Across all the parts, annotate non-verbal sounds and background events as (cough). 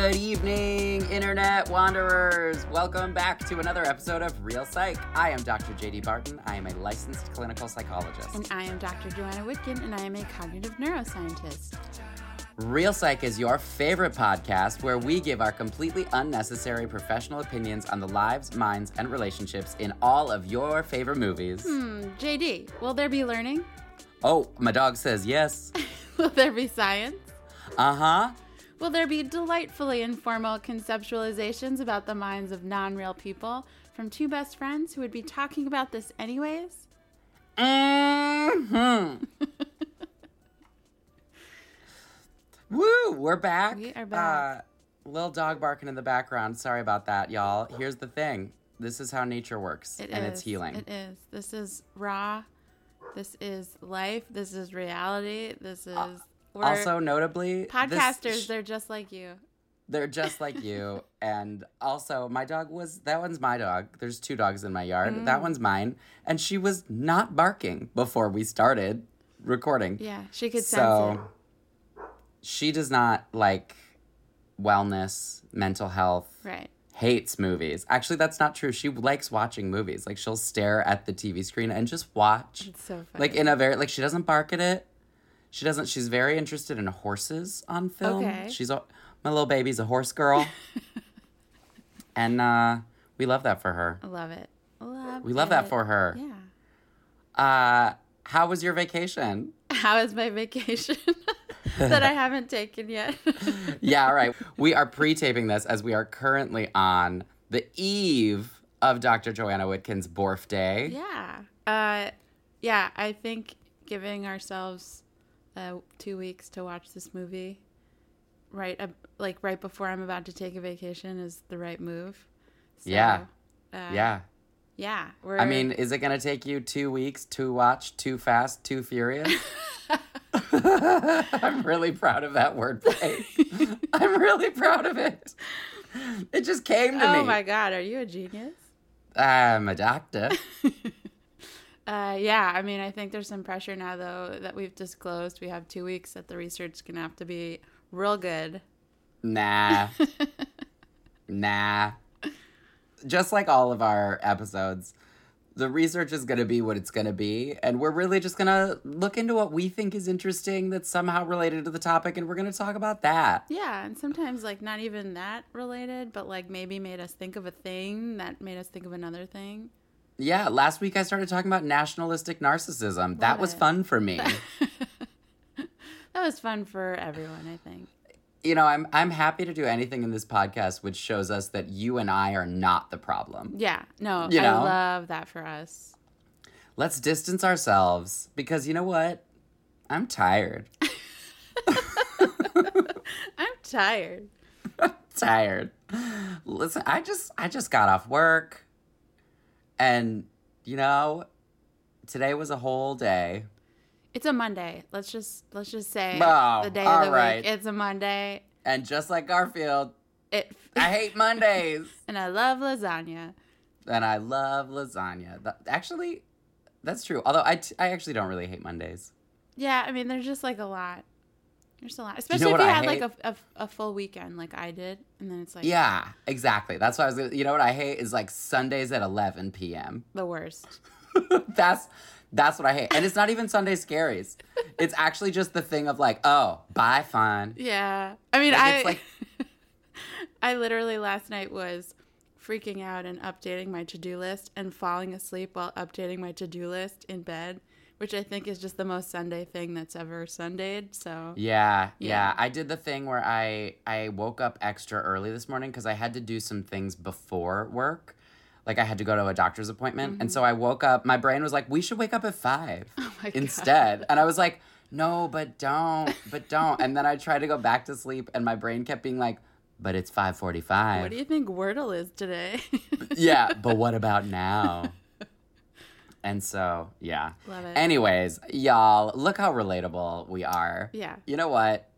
Good evening, Internet Wanderers. Welcome back to another episode of Reel Psych. I am Dr. JD Barton. I am a licensed clinical psychologist. And I am Dr. Joanna Whitkin, and I am a cognitive neuroscientist. Reel Psych is your favorite podcast where we give our completely unnecessary professional opinions on the lives, minds, and relationships in all of your favorite movies. Hmm, JD, will there be learning? Oh, my dog says yes. (laughs) will there be science? Uh huh. Will there be delightfully informal conceptualizations about the minds of non real people from two best friends who would be talking about this anyways? Mm-hmm. (laughs) Woo! We're back. We are back. Uh, little dog barking in the background. Sorry about that, y'all. Here's the thing. This is how nature works, It and is. it's healing. It is. This is raw. This is life. This is reality. This is. we're also, notably, podcasters. sh- they're just like you. they're just like you. (laughs) and also, my dog was that one's my dog. There's two dogs in my yard. Mm. That one's mine, and she was not barking before we started recording. Yeah, she could sense so it. she does not like wellness, mental health. Right. hates movies. Actually, that's not true. She likes watching movies. Like she'll stare at the TV screen and just watch. It's so funny. Like in a very like she doesn't bark at it. She doesn't. She's very interested in horses on film. Okay. She's a my little baby's a horse girl, (laughs) and uh, we love that for her. I love it. Love We love that for her. Yeah. Uh, how was your vacation? How is my vacation (laughs) that I haven't taken yet? (laughs) yeah, all right. We are pre-taping this as we are currently on the eve of Dr. Joanna Whitkin's Borf birthday. yeah. Uh, yeah, I think giving ourselves uh, two weeks to watch this movie, right, uh, like right before I'm about to take a vacation, is the right move. So, Yeah. Uh, Yeah. Yeah. I mean, is it going to take you two weeks to watch Too Fast, Too Furious? (laughs) (laughs) I'm really proud of that wordplay. (laughs) I'm really proud of it. It just came to me. oh my God, are you a genius? I'm a doctor. Uh, yeah, I mean, I think there's some pressure now, though, that we've disclosed. We have two weeks that the research is going to have to be real good. Nah. (laughs) nah. Just like all of our episodes, the research is going to be what it's going to be. And we're really just going to look into what we think is interesting that's somehow related to the topic. And we're going to talk about that. Yeah, and sometimes, like, not even that related, but, like, maybe made us think of a thing that made us think of another thing. Yeah, last week I started talking about nationalistic narcissism. that was it. fun for me. (laughs) That was fun for everyone, I think. you know, I'm I'm happy to do anything in this podcast which shows us that you and I are not the problem. Yeah, no, You I know? love that for us. Let's distance ourselves because you know what? I'm tired. (laughs) I'm tired. (laughs) tired. Listen, I just I just got off work and you know, today was a whole day. It's a Monday. Let's just let's just say Oh, the day of the right. week. It's a Monday. And just like Garfield, It I hate Mondays. (laughs) and I love lasagna. and I love lasagna. That, actually, that's true. Although I, t- I actually don't really hate Mondays. Yeah, I mean, there's just like a lot. There's a lot, know especially what if you I had like a, a, a full weekend, like I did, and then it's like Yeah, exactly. That's why I was gonna, you know what I hate is like Sundays at 11 p.m. the worst. (laughs) that's that's what I hate. And it's not even Sunday scaries. It's actually just the thing of like, oh, bye fun. Yeah, I mean, Like, I it's like- (laughs) I literally last night was freaking out and updating my to do list and falling asleep while updating my to do list in bed, which I think is just the most Sunday thing that's ever Sundayed. So Yeah, yeah, Yeah. I did the thing where I I woke up extra early this morning because I had to do some things before work. like I had to go to a doctor's appointment. And so I woke up, my brain was like, we should wake up at five Mm-hmm. (laughs) Oh my God. instead. And I was like, no, but don't, but don't. And then I tried to go back to sleep and my brain kept being like, but it's 545. What do you think Wordle is today? (laughs) yeah, but what about now? And so, yeah. Love it. Anyways, y'all, look how relatable we are. Yeah. You know what?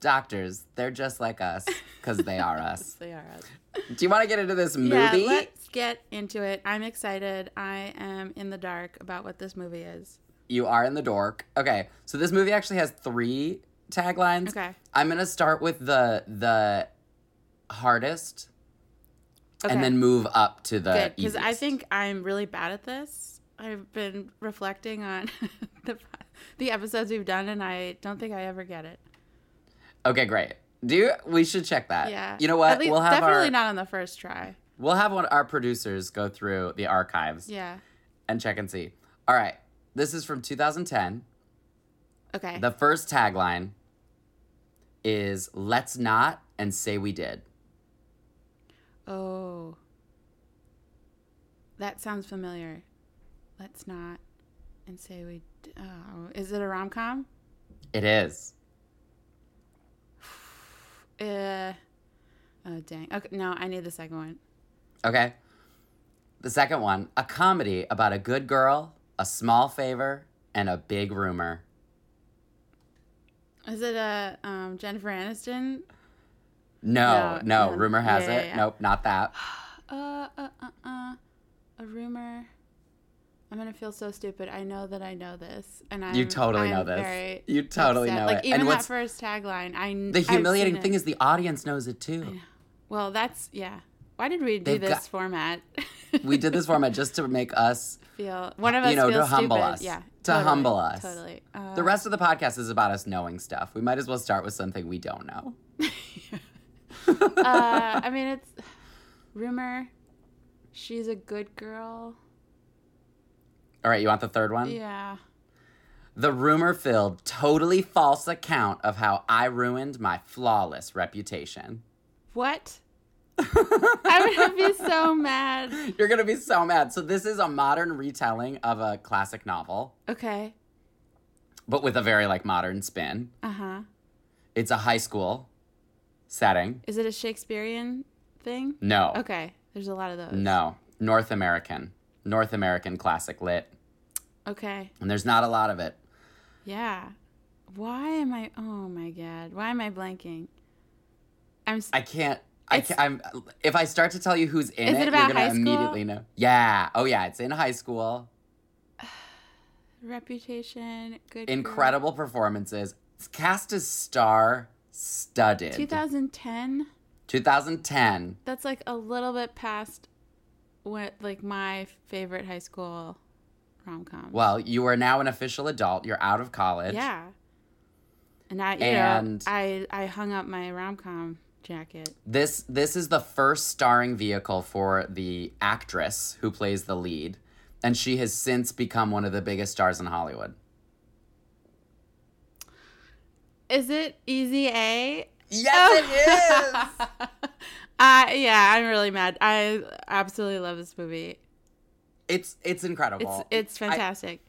Doctors, they're just like us because they are (laughs) us. they are us. Do you want to get into this movie? Yeah, let's get into it. I'm excited. I am in the dark about what this movie is. You are in the dork. Okay, so this movie actually has three taglines. Okay. I'm gonna start with the the hardest, Okay. and then move up to the because I think I'm really bad at this. I've been reflecting on (laughs) the the episodes we've done, and I don't think I ever get it. Okay, great. Do you, we should check that? Yeah. You know what? At least, we'll have definitely our not on the first try. we'll have one our producers go through the archives Yeah. and check and see. All right, this is from 2010. Okay. The first tagline is "Let's not and say we did." oh. That sounds familiar. Let's not and say we. Oh, is it a rom com? It is. Uh. (sighs) Oh dang. Okay. No, I need the second one. Okay. The second one, a comedy about a good girl, a small favor, and a big rumor. Is it a um, Jennifer Aniston? No, No, no, rumor has Yeah, yeah, it. yeah. Nope, not that. (gasps) Uh, uh, uh, uh, a rumor. I'm gonna feel so stupid. I know that I know this, and I You totally I'm know this. You totally upset. know like, it. Even And that first tagline, I the humiliating thing is the audience knows it too. well, that's yeah. Why did we do They've this got- format? We did this format (laughs) just to make us feel one of us you know, feels to humble stupid. us. Yeah, To totally, humble us. Totally. Uh, the rest of the podcast is about us knowing stuff. We might as well start with something we don't know. (laughs) uh, I (laughs) mean, it's rumor. She's a good girl. All right, you want the third one? Yeah. The rumor filled, totally false account of how I ruined my flawless reputation. What? I'm gonna be so mad. (laughs) You're gonna be so mad. So, this is a modern retelling of a classic novel, Okay. but with a very like modern spin. Uh huh. It's a high school setting. Is it a Shakespearean thing? No, Okay. There's a lot of those. no, North American, North American classic lit, Okay. and there's not a lot of it. Yeah. Why am I? Oh my god. Why am I blanking? I'm. s- I can't. I can't, I'm. If I start to tell you who's in it, it you're gonna immediately know. Yeah. Oh yeah. It's in high school. (sighs) reputation. Good. girl. Incredible performances. Cast is star studded. 2010. 2010. That's like a little bit past what like my favorite high school rom com. Well, you are now an official adult. You're out of college. Yeah. And I, you And- know, I I hung up my rom com jacket. This this is the first starring vehicle for the actress who plays the lead, and she has since become one of the biggest stars in Hollywood. Is it Easy A? Yes, it oh. is. (laughs) Uh, yeah, I'm really mad. I absolutely love this movie. It's it's incredible. It's it's I- fantastic.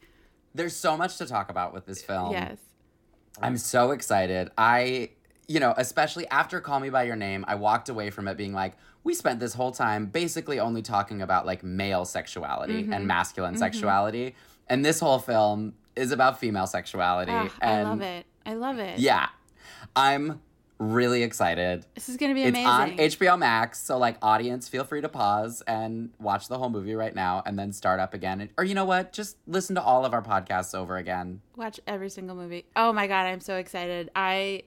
there's so much to talk about with this film. yes. I'm so excited. I, you know, especially after Call Me By Your Name, I walked away from it being like, we spent this whole time basically only talking about like male sexuality Mm-hmm. and masculine sexuality. And this whole film is about female sexuality. Ah, I love it. I love it. Yeah. I'm really excited. This is gonna be It's amazing. on HBO Max, so like audience, feel free to pause and watch the whole movie right now and then start up again. Or you know what? Just listen to all of our podcasts over again. Watch every single movie. Oh my god, I'm so excited. I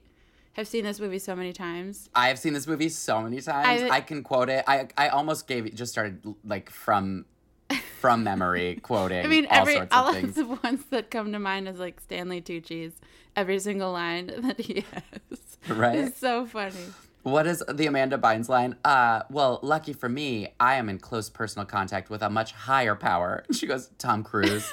have seen this movie so many times. I have seen this movie so many times. I, I- can quote it. I I almost gave it just started like from from memory (laughs) quoting I mean, all every sorts all of of the ones that come to mind is like Stanley Tucci's every single line (laughs) that he has. Right? It's so funny. What is the Amanda Bynes line? Uh, well, lucky for me, I am in close personal contact with a much higher power. She goes, Tom Cruise.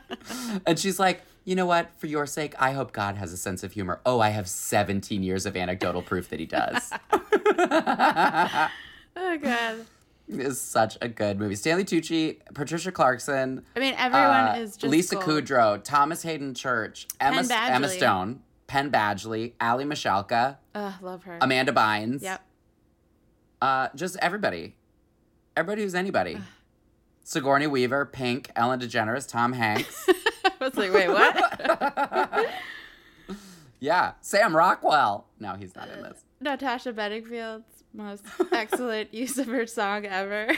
(laughs) and she's like, you know what? For your sake, I hope God has a sense of humor. Oh, I have 17 years of anecdotal proof that he does. (laughs) Oh god. Is such a good movie. Stanley Tucci, Patricia Clarkson, I mean, everyone uh, is just Lisa gold. Kudrow, Thomas Haden Church, Emma, Emma Stone, Penn Badgley, Aly Michalka, Ugh, love her. Amanda Bynes. Yep. Uh, just everybody. Everybody who's anybody. Sigourney Weaver, Pink, Ellen DeGeneres, Tom Hanks. (laughs) I was like, wait, what? (laughs) yeah, Sam Rockwell. No, he's not in this. Natasha Bedingfield's most excellent (laughs) use of her song ever.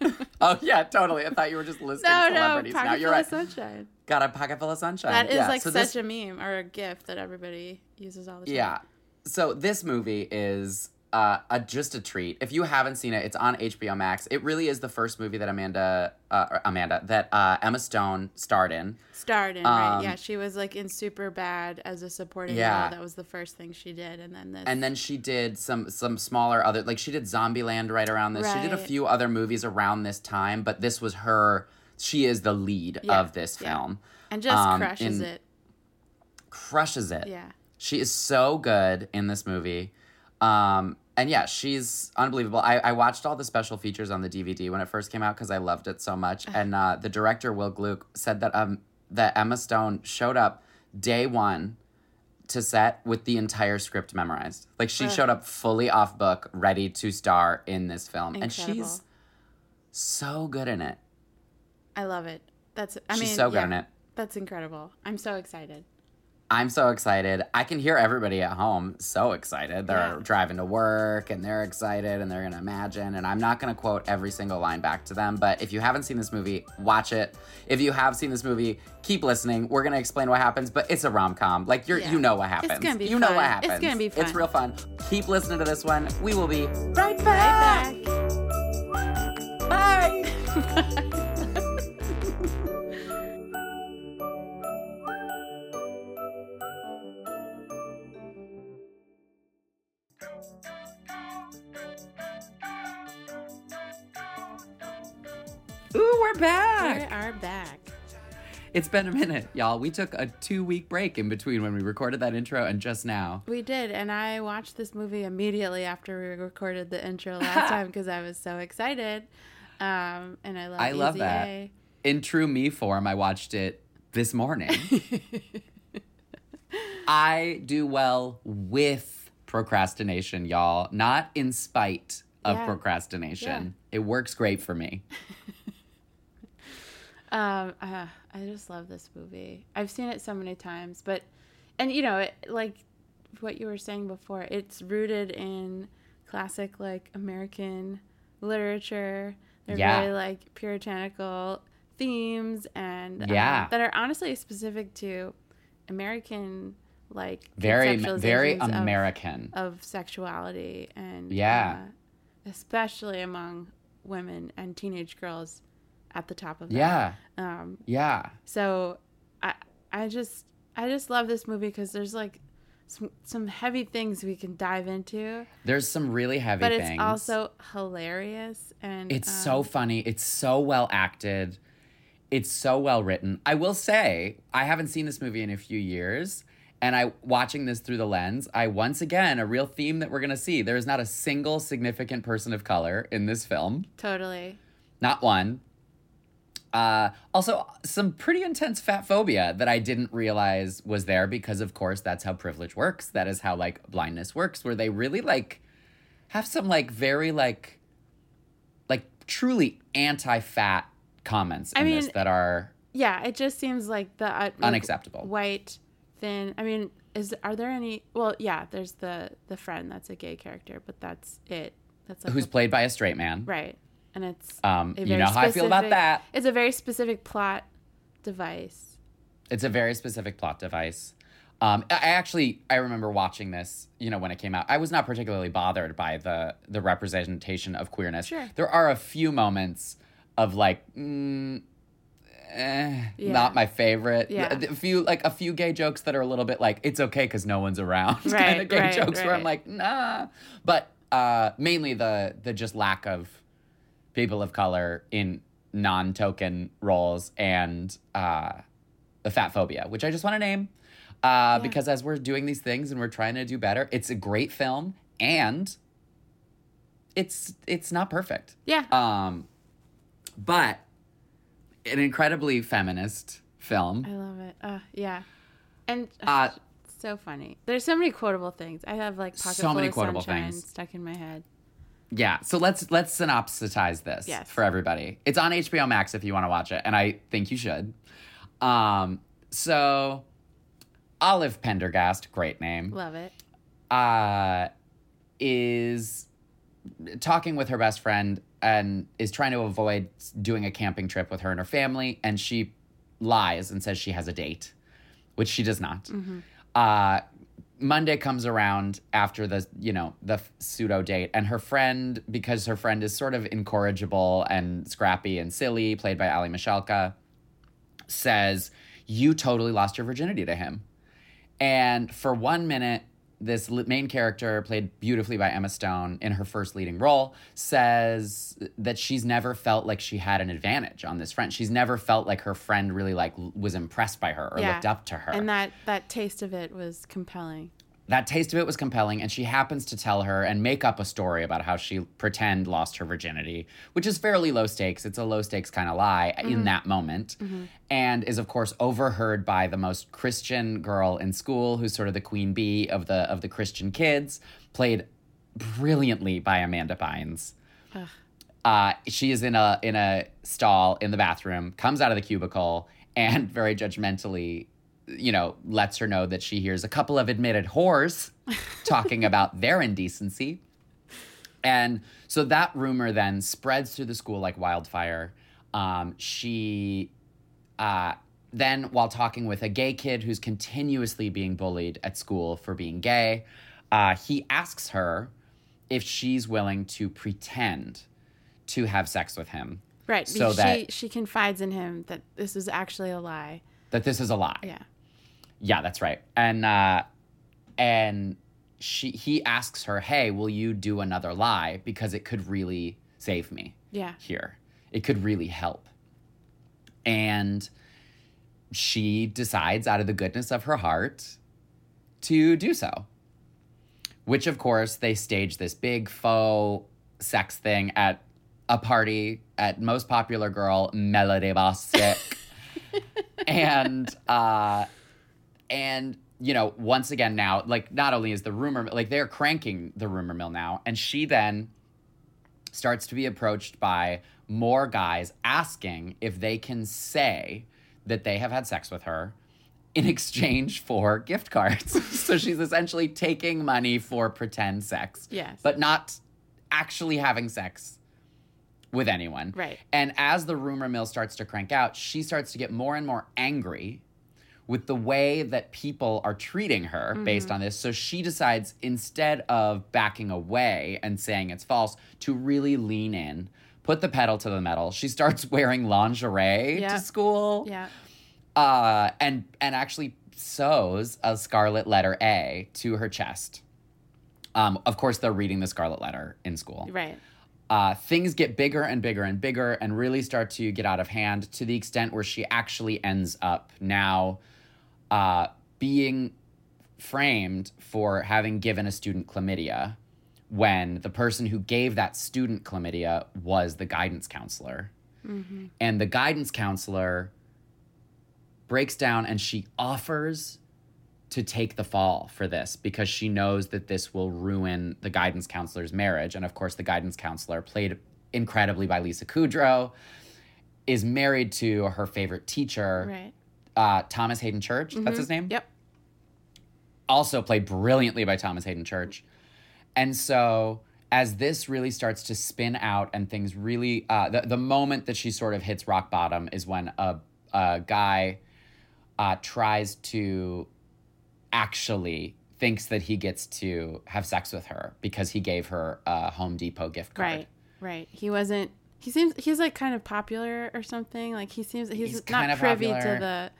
(laughs) Oh yeah, totally. I thought you were just listing no, no, celebrities. Pocket now you're Full right. of Sunshine. Got a pocket full of sunshine. That is yeah, like so such this, a meme or a gift that everybody uses all the time. Yeah. So this movie is uh, a, just a treat. If you haven't seen it, it's on HBO Max. It really is the first movie that Amanda, uh, Amanda, that uh, Emma Stone starred in. Starred in, right? Um, Yeah, she was like in Super Bad as a supporting Yeah. role. That was the first thing she did, and then this. And then she did some some smaller other like she did Zombieland right around this. She did a few other movies around this time, but this was her. She is the lead Yeah, of this yeah. film. and just um, crushes it. Crushes it. Yeah. She is so good in this movie. Um, and yeah, she's unbelievable. I, I watched all the special features on the DVD when it first came out because I loved it so much. And uh, the director, Will Gluck, said that um that Emma Stone showed up day one to set with the entire script memorized. Like she Ugh. showed up fully off book, ready to star in this film. And she's so good in it. I love it. That's. I She's mean, so good yeah, in it. That's incredible. I'm so excited. I'm so excited. I can hear everybody at home so excited. They're Yeah. driving to work and they're excited and they're going to imagine. And I'm not going to quote every single line back to them, but if you haven't seen this movie, watch it. If you have seen this movie, keep listening. We're going to explain what happens, but it's a rom com. Like you're, Yeah. you know what happens. It's happens. gonna be you know fun. what It's happens. gonna be fun. It's real fun. Keep listening to this one. We will be right Right back. back. Bye. (laughs) We're back. We are back. It's been a minute, y'all. We took a two week break in between when we recorded that intro and just now. We did, and I watched this movie immediately after we recorded the intro last (laughs) time because I was so excited. Um, and I love. I love that. A. In true me form, I watched it this morning. (laughs) I do well with procrastination, y'all, not in spite of Yeah. procrastination. It works great for me. (laughs) Um, uh, I just love this movie. I've seen it so many times, but, and you know, it, like what you were saying before, it's rooted in classic like American literature. They're Yeah. very like puritanical themes and um, Yeah. that are honestly specific to American like Very, very conceptualizations of- American. of sexuality and Yeah. uh, especially among women and teenage girls at the top of that. Yeah, Um, yeah. so I I just I just love this movie because there's like some some heavy things we can dive into, There's some really heavy but things. it's also hilarious and It's um, so funny. It's so well acted. It's so well written. I will say, I haven't seen this movie in a few years. And I watching this through the lens, I once again a real theme that we're gonna see. There is not a single significant person of color in this film. totally Not one. Uh, also, some pretty intense fat phobia that I didn't realize was there because, of course, that's how privilege works. That is how like blindness works, where they really like have some like very like like truly anti-fat comments in I this that are yeah. It just seems like the uh, like, unacceptable. white thin. I mean, is are there any? Well, yeah. There's the the friend that's a gay character, but that's it. That's like Who's a- played by a straight man? right, and it's Um, you know how I feel about that. It's a very specific plot device. It's a very specific plot device. Um, I actually I remember watching this, you know, when it came out. I was not particularly bothered by the the representation of queerness. Sure. There are a few moments of like, mm, eh, Yeah. not my favorite. Yeah. A few like a few gay jokes that are a little bit like it's okay because no one's around. (laughs) kind Right, of gay right, jokes where I'm like, nah. But uh, mainly the the just lack of people of color in non-token roles and uh, the fat phobia, which I just want to name uh, because as we're doing these things and we're trying to do better, it's a great film and it's it's not perfect. Yeah. Um, but an incredibly feminist film. I love it. Uh, yeah. And Uh, so funny. There's so many quotable things. I have like pocket So full many of quotable sunshine things. stuck in my head. Yeah, so let's let's synopsisize this Yes. for everybody. It's on HBO Max if you want to watch it, and I think you should. Um, so Olive Penderghast, great name, Love it. uh, is talking with her best friend and is trying to avoid doing a camping trip with her and her family, and she lies and says she has a date, which she does not. Uh, Monday comes around after the you know the pseudo date, and her friend, because her friend is sort of incorrigible and scrappy and silly, played by Aly Michalka, says, "You totally lost your virginity to him." And for one minute, this main character, played beautifully by Emma Stone in her first leading role, says that she's never felt like she had an advantage on this friend. She's never felt like her friend really like was impressed by her or Yeah. looked up to her. And that that taste of it was compelling. That taste of it was compelling, and she happens to tell her and make up a story about how she pretend lost her virginity, which is fairly low stakes. It's a low stakes kind of lie in that moment, and is of course overheard by the most Christian girl in school, who's sort of the queen bee of the of the Christian kids, played brilliantly by Amanda Bynes. Uh, she is in a in a stall in the bathroom, comes out of the cubicle, and very judgmentally, you know, lets her know that she hears a couple of admitted whores (laughs) talking about their indecency. And so that rumor then spreads through the school like wildfire. Um, she uh, then, while talking with a gay kid who's continuously being bullied at school for being gay, uh, he asks her if she's willing to pretend to have sex with him. Right. So that- she she confides in him that this is actually a lie. That this is a lie. Yeah. Yeah, that's right. And uh and she he asks her, "Hey, will you do another lie because it could really save me Yeah. here. It could really help." And she decides out of the goodness of her heart to do so. Which of course they stage this big faux sex thing at a party at most popular girl Melody Bostic. (laughs) and uh and you know once again now like not only is the rumor like they're cranking the rumor mill now and she then starts to be approached by more guys asking if they can say that they have had sex with her in (laughs) exchange for gift cards (laughs) so she's essentially taking money for pretend sex Yes. but not actually having sex with anyone. Right. And as the rumor mill starts to crank out, she starts to get more and more angry with the way that people are treating her based on this. So she decides instead of backing away and saying it's false, to really lean in, put the pedal to the metal. She starts (laughs) wearing lingerie Yeah. to school Yeah. uh, and and actually sews a scarlet letter A to her chest. Um, of course, they're reading the scarlet letter in school. Right. Uh, things get bigger and bigger and bigger and really start to get out of hand to the extent where she actually ends up now uh, being framed for having given a student chlamydia when the person who gave that student chlamydia was the guidance counselor. And the guidance counselor breaks down and she offers to take the fall for this because she knows that this will ruin the guidance counselor's marriage. And of course, the guidance counselor, played incredibly by Lisa Kudrow, is married to her favorite teacher, Right. Uh, Thomas Haden Church. That's his name? Yep. also played brilliantly by Thomas Haden Church. And so as this really starts to spin out and things really uh, the, the moment that she sort of hits rock bottom is when a, a guy uh, tries to actually thinks that he gets to have sex with her because he gave her a Home Depot gift card. Right. Right. He wasn't. He seems he's like kind of popular or something. Like he seems he's, He's not privy popular. to the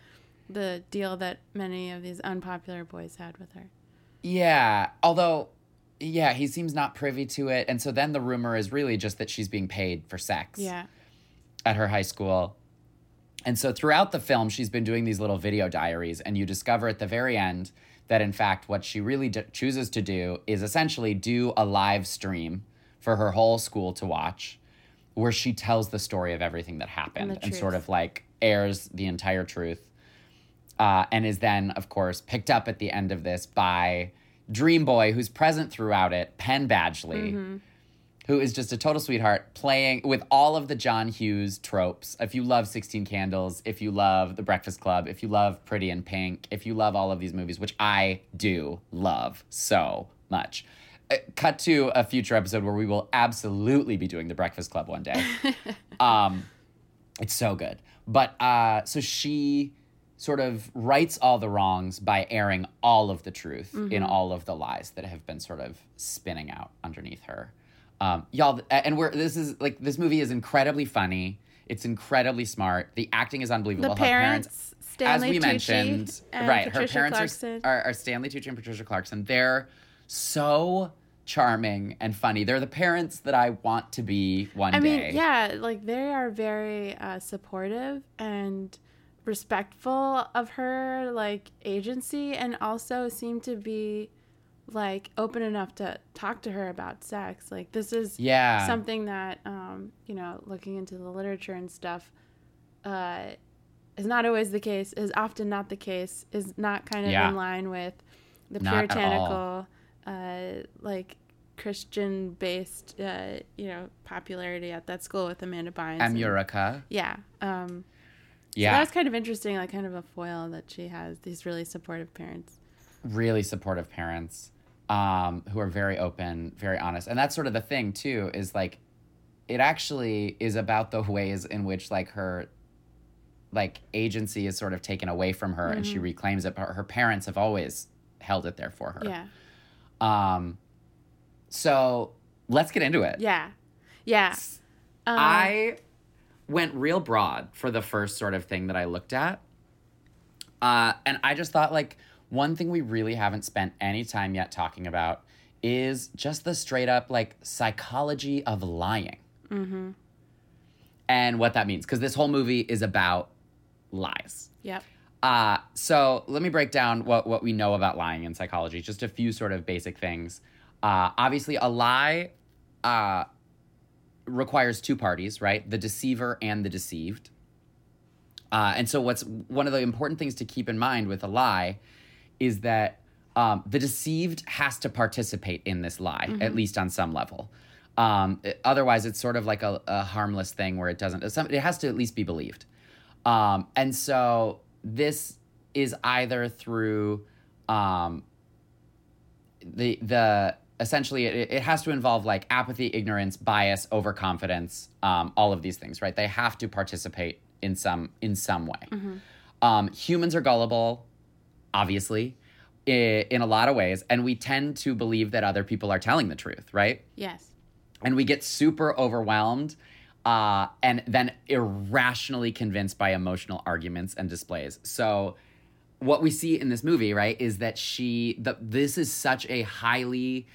the deal that many of these unpopular boys had with her. Yeah, although yeah, he seems not privy to it and so then the rumor is really just that she's being paid for sex. Yeah. at her high school. And so throughout the film, she's been doing these little video diaries, and you discover at the very end that, in fact, what she really d- chooses to do is essentially do a live stream for her whole school to watch, where she tells the story of everything that happened the and, sort of like airs the entire truth. Uh, and is then, of course, picked up at the end of this by Dream Boy, who's present throughout it, Penn Badgley, Mm-hmm. who is just a total sweetheart, playing with all of the John Hughes tropes. If you love 16 Candles, if you love The Breakfast Club, if you love Pretty in Pink, if you love all of these movies, which I do love so much. Uh, Cut to a future episode where we will absolutely be doing The Breakfast Club one day. (laughs) um, it's so good. But uh, so she sort of rights all the wrongs by airing all of the truth in all of the lies that have been sort of spinning out underneath her. Um, y'all, and we're this is like this movie is incredibly funny. It's incredibly smart. The acting is unbelievable. The Her parents, Stanley as we Tucci mentioned, and right? Patricia her parents Clarkson. are, are Stanley Tucci and Patricia Clarkson. They're so charming and funny. They're the parents that I want to be one I day. mean, yeah, like they are very uh, supportive and respectful of her like agency, and also seem to be like open enough to talk to her about sex. Like this is Yeah. something that um, you know, looking into the literature and stuff, uh, is not always the case. Is often not the case. Is not kind of Yeah. in line with the Not puritanical, uh, like Christian based, uh, you know, popularity at that school with Amanda Bynes. Amurica. Yeah. Um, so Yeah. that was kind of interesting, like kind of a foil that she has these really supportive parents. really supportive parents um, who are very open, very honest. And that's sort of the thing too, is like it actually is about the ways in which like her like agency is sort of taken away from her and she reclaims it, but her parents have always held it there for her. Yeah. Um so let's get into it. Yeah. Yeah. Um, I went real broad for the first sort of thing that I looked at. Uh, and I just thought, like, one thing we really haven't spent any time yet talking about is just the straight up, like, psychology of lying. Mm-hmm. And what that means. Because this whole movie is about lies. Yep. Uh, so let me break down what, what we know about lying in psychology. Just a few sort of basic things. Uh, obviously, a lie uh, requires two parties, right? The deceiver and the deceived. Uh, and so, what's one of the important things to keep in mind with a lie is that um, the deceived has to participate in this lie, at least on some level. Um, it- otherwise, it's sort of like a, a harmless thing where it doesn't. some- It has to at least be believed. Um, and so, this is either through um, the the essentially it, it has to involve like apathy ignorance bias overconfidence um, all of these things right they have to participate in some in some way um, humans are gullible obviously in a lot of ways and we tend to believe that other people are telling the truth right Yes. and we get super overwhelmed uh, and then irrationally convinced by emotional arguments and displays. So, what we see in this movie, right, is that she, the, this is such a highly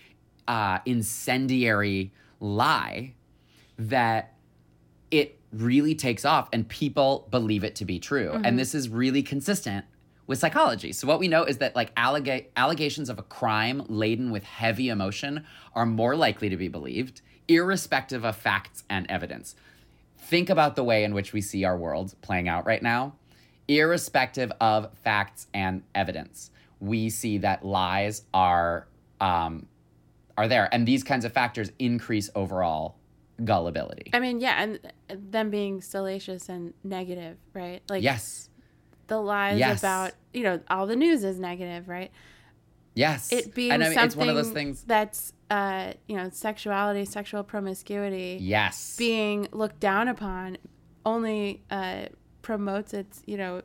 uh, incendiary lie that it really takes off and people believe it to be true. And this is really consistent with psychology. So what we know is that like allega- allegations of a crime laden with heavy emotion are more likely to be believed irrespective of facts and evidence. Think about the way in which we see our world playing out right now. Irrespective of facts and evidence, we see that lies are um, are there, and these kinds of factors increase overall gullibility. I mean, yeah, and them being salacious and negative, right? Like yes, the lies Yes. about you know all the news is negative, right? yes. It being and I mean, something it's one of those things. that's uh, you know sexuality, sexual promiscuity, Yes, being looked down upon, only uh, promotes its you know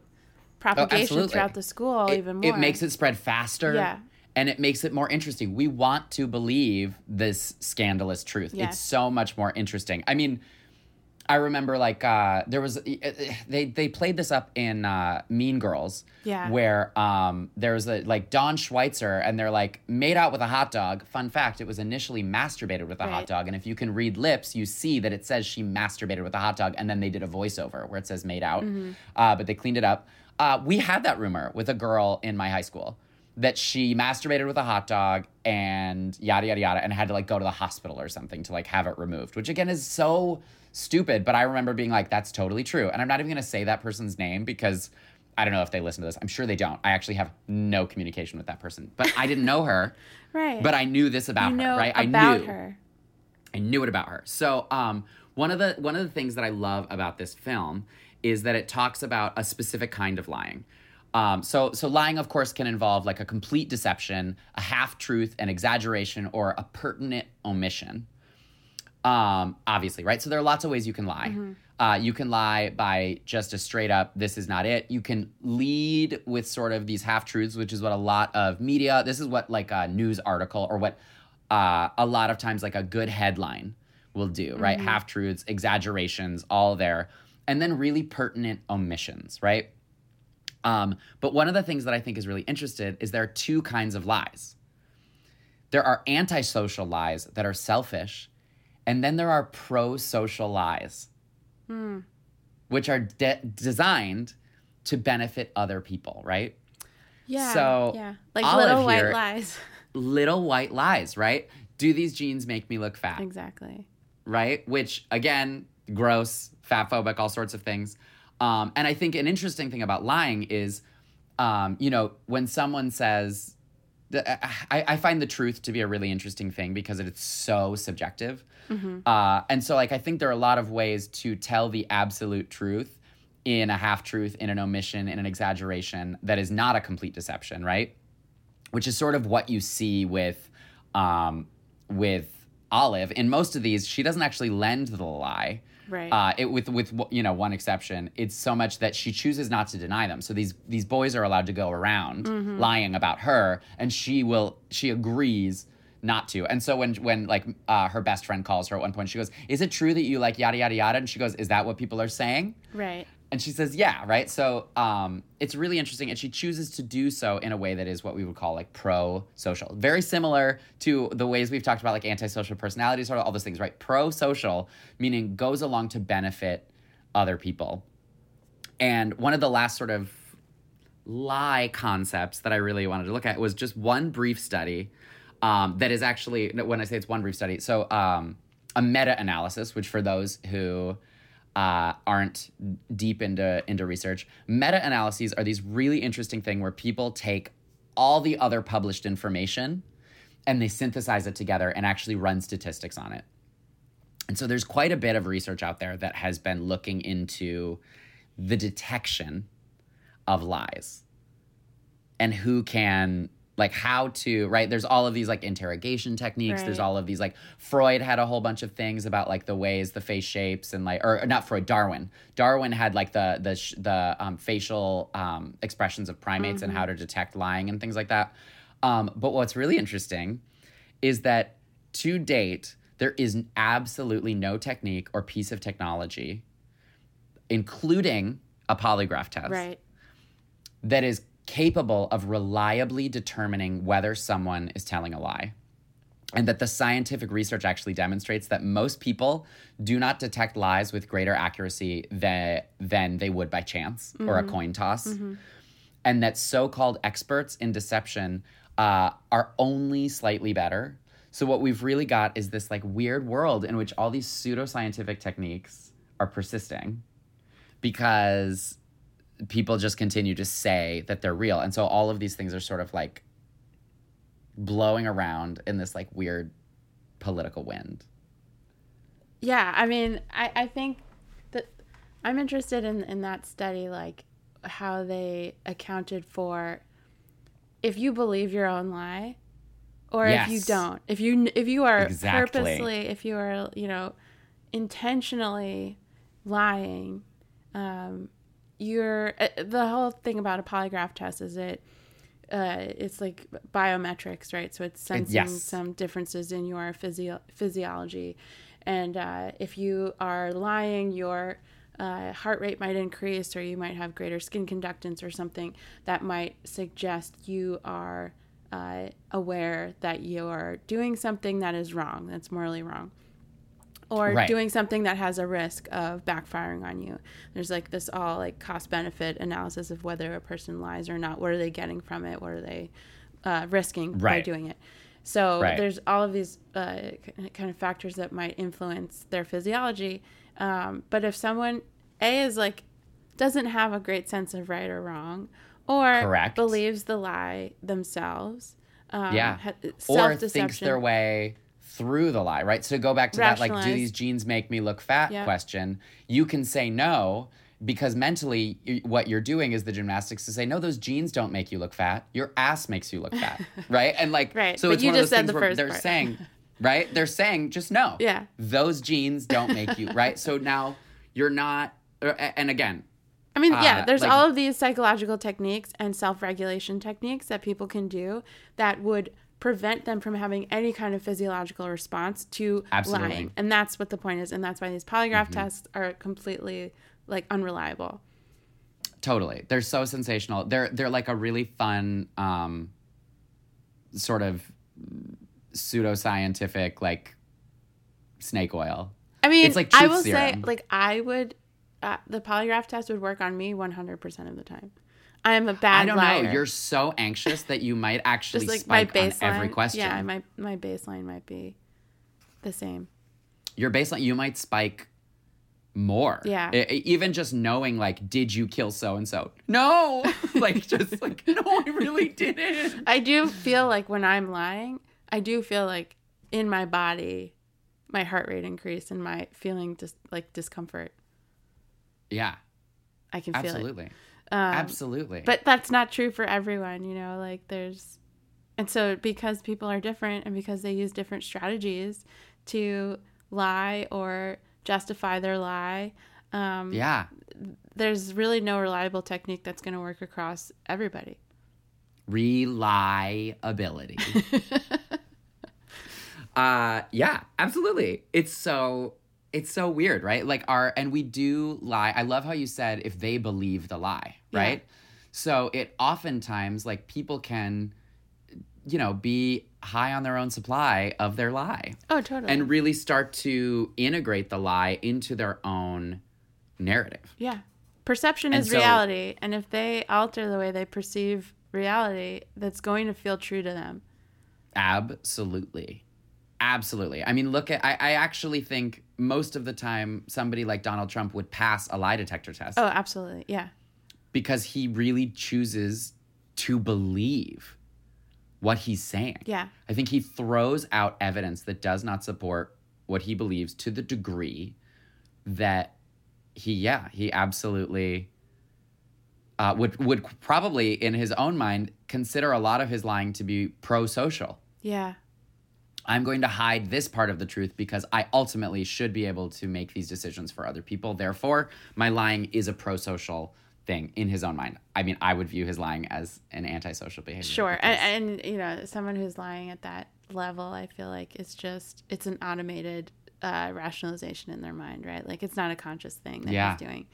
propagation Oh, throughout the school it, even more. it makes it spread faster. Yeah. And it makes it more interesting. We want to believe this scandalous truth. Yes. It's so much more interesting. I mean, I remember like uh, there was they they played this up in uh, Mean Girls. Yeah. Where um, there was a like Dawn Schweitzer and they're like made out with a hot dog. Fun fact: it was initially masturbated with a hot dog, and if you can read lips, you see that it says she masturbated with a hot dog, and then they did a voiceover where it says made out, Mm-hmm. uh, but they cleaned it up. Uh, we had that rumor with a girl in my high school. That she masturbated with a hot dog and yada yada yada and had to like go to the hospital or something to like have it removed which again is so stupid but i remember being like that's totally true and i'm not even going to say that person's name because i don't know if they listen to this i'm sure they don't i actually have no communication with that person but i didn't know her (laughs) Right. but i knew this about you her right i knew about her. I knew it about her. So, um, one of the one of the things that I love about this film is that it talks about a specific kind of lying. Um, so, so lying, of course, can involve like a complete deception, a half truth, an exaggeration, or a pertinent omission. Um, obviously, right? So there are lots of ways you can lie. Uh, you can lie by just a straight up, this is not it. You can lead with sort of these half truths, which is what a lot of media, this is what like a news article or what uh, a lot of times like a good headline will do, right? Half truths, exaggerations, all there. And then really pertinent omissions, right? Um, but one of the things that I think is really interested is there are two kinds of lies. There are antisocial lies that are selfish, and then there are pro-social lies, which are de- designed to benefit other people, right? Yeah. So, yeah, like little white here- lies. (laughs) Little white lies, right? Do these jeans make me look fat? exactly. right? Which again, gross, fat phobic, all sorts of things. Um, and I think an interesting thing about lying is, um, you know, when someone says, the, I, I find the truth to be a really interesting thing because it's so subjective. Uh, and so, like, I think there are a lot of ways to tell the absolute truth in a half truth, in an omission, in an exaggeration that is not a complete deception, right? which is sort of what you see with um, with Olive. In most of these, she doesn't actually lend the lie. Right. Uh, it, with with you know one exception, it's so much that she chooses not to deny them. So these these boys are allowed to go around Mm-hmm. lying about her, and she will she agrees not to. And so when when like uh, her best friend calls her at one point, she goes, "Is it true that you like yada yada yada?" And she goes, "Is that what people are saying?" right. And she says, yeah, right? So um, it's really interesting. And she chooses to do so in a way that is what we would call like pro social. Very similar to the ways we've talked about like antisocial personality sort of all those things, right? Pro social, meaning goes along to benefit other people. And one of the last sort of lie concepts that I really wanted to look at was just one brief study um, that is actually, when I say it's one brief study, so um, a meta analysis, which for those who uh, aren't deep into, into research, meta analyses are these really interesting thing where people take all the other published information and they synthesize it together and actually run statistics on it. And so there's quite a bit of research out there that has been looking into the detection of lies and who can like how to right? There's all of these like interrogation techniques. There's all of these like freud had a whole bunch of things about like the ways the face shapes and like or not freud darwin. Darwin had like the the sh- the um, facial um, expressions of primates and how to detect lying and things like that. Um, but what's really interesting is that to date there is absolutely no technique or piece of technology including a polygraph test Right. that is capable of reliably determining whether someone is telling a lie. And that the scientific research actually demonstrates that most people do not detect lies with greater accuracy than, than they would by chance or a coin toss. And that so called experts in deception uh, are only slightly better. So, what we've really got is this like weird world in which all these pseudoscientific techniques are persisting because people just continue to say that they're real. And so all of these things are sort of like blowing around in this like weird political wind. Yeah, I mean, I, I think that I'm interested in, in that study, like how they accounted for if you believe your own lie or if you don't. If you if you are Exactly. purposely, if you are, you know, intentionally lying, um, you're uh, the whole thing about a polygraph test is it uh, it's like biometrics, right? So it's sensing yes. some differences in your physio- physiology. And uh, if you are lying, your uh, heart rate might increase, or you might have greater skin conductance, or something that might suggest you are uh, aware that you're doing something that is wrong, that's morally wrong or Right. doing something that has a risk of backfiring on you. There's like this all like cost benefit analysis of whether a person lies or not. What are they getting from it? What are they uh, risking by doing it. So Right. there's all of these uh, kind of factors that might influence their physiology. Um, but if someone a is like doesn't have a great sense of right or wrong, or Correct. believes the lie themselves, um, yeah. Or thinks their way through the lie, right? So go back to that, like, do these jeans make me look fat Yeah. question. You can say no because mentally, what you're doing is the gymnastics to say, no, those jeans don't make you look fat. Your ass makes you look fat, (laughs) right? And like, Right, so but it's you one of those said things the where they're part. saying, right? They're saying just no. Yeah. Those jeans don't make you, (laughs) right? So now you're not, and again, I mean, yeah, uh, there's like- all of these psychological techniques and self regulation techniques that people can do that would prevent them from having any kind of physiological response to Absolutely. lying. And that's what the point is. And that's why these polygraph tests are completely like unreliable. Totally. They're so sensational. They're they're like a really fun um sort of pseudoscientific like snake oil. I mean, It's like I will say, like, I would, uh, the polygraph test would work on me 100% of the time. I am a bad I don't liar. know. You're so anxious that you might (laughs) actually like my spike on every question. Yeah, my, my baseline might be the same. Your baseline you might spike more. Yeah. Even just knowing like did you kill so and so? No. (laughs) like (laughs) just like no, I really didn't. I do feel like when I'm lying, I do feel like in my body, my heart rate increase and my feeling just like discomfort. Yeah. I can feel it. Absolutely. Um, Absolutely. But that's not true for everyone, you know, like there's and so because people are different and because they use different strategies to lie or justify their lie, um, yeah. there's really no reliable technique that's going to work across everybody. reliability. (laughs) uh yeah, absolutely. It's so it's so weird, right? Like our and we do lie. I love how you said if they believe the lie, Yeah. right? So it oftentimes like people can you know, be high on their own supply of their lie Oh, totally. and really start to integrate the lie into their own narrative. Yeah. Perception And is so- reality. And if they alter the way they perceive reality, that's going to feel true to them. Absolutely. Absolutely. I mean, look at, I, I actually think most of the time somebody like Donald Trump would pass a lie detector test Oh, absolutely. Yeah. because he really chooses to believe what he's saying. Yeah. I think he throws out evidence that does not support what he believes to the degree that he, yeah, he absolutely uh, would would probably in his own mind consider a lot of his lying to be pro-social. Yeah. I'm going to hide this part of the truth because I ultimately should be able to make these decisions for other people. Therefore, my lying is a pro-social thing in his own mind. I mean, I would view his lying as an antisocial behavior. Sure. And, and, you know, someone who's lying at that level, I feel like it's just, it's an automated uh, rationalization in their mind, right? Like it's not a conscious thing that Yeah. he's doing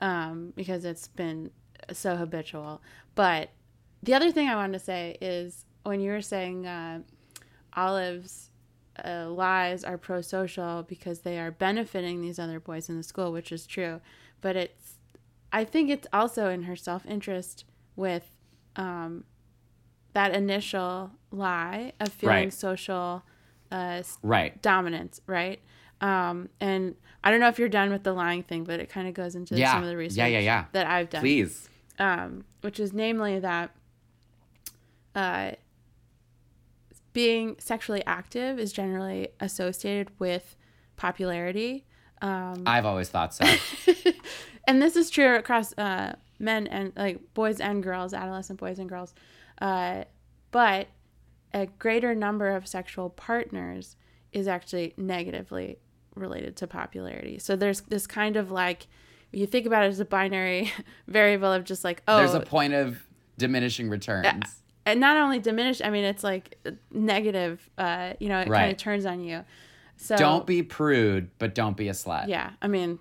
um, because it's been so habitual. But the other thing I wanted to say is when you were saying uh, Olive's uh, lies are pro social because they are benefiting these other boys in the school, which is true. But it's, I think it's also in her self interest with um, that initial lie of feeling Right. social uh, right. dominance, right? Um, and I don't know if you're done with the lying thing, but it kind of goes into Yeah. some of the research Yeah, yeah, yeah. that I've done Please. um, which is namely that uh, being sexually active is generally associated with popularity. Um, I've always thought so. (laughs) and this is true across uh, men and like boys and girls, adolescent boys and girls. Uh, but a greater number of sexual partners is actually negatively related to popularity. So there's this kind of like, you think about it as a binary (laughs) variable of just like, oh, There's a point of diminishing returns. And not only diminish, I mean, it's like negative, uh, you know, it kind of turns on you. So Don't be prude, but don't be a slut. yeah, I mean,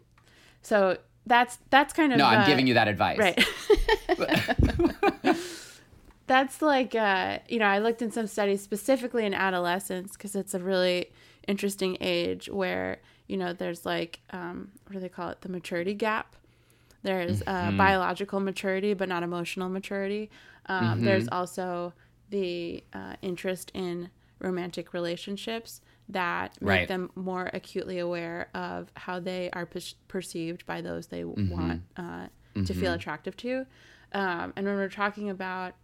so that's, that's kind of, No, I'm uh, giving you that advice. Right. (laughs) That's like, uh, you know, I looked in some studies specifically in adolescence because it's a really interesting age where, you know, there's like, um, what do they call it? The maturity gap. There's uh, biological maturity, but not emotional maturity. Um, There's also the uh, interest in romantic relationships that make Right. them more acutely aware of how they are per- perceived by those they want uh, to feel attractive to. Um, and when we're talking about,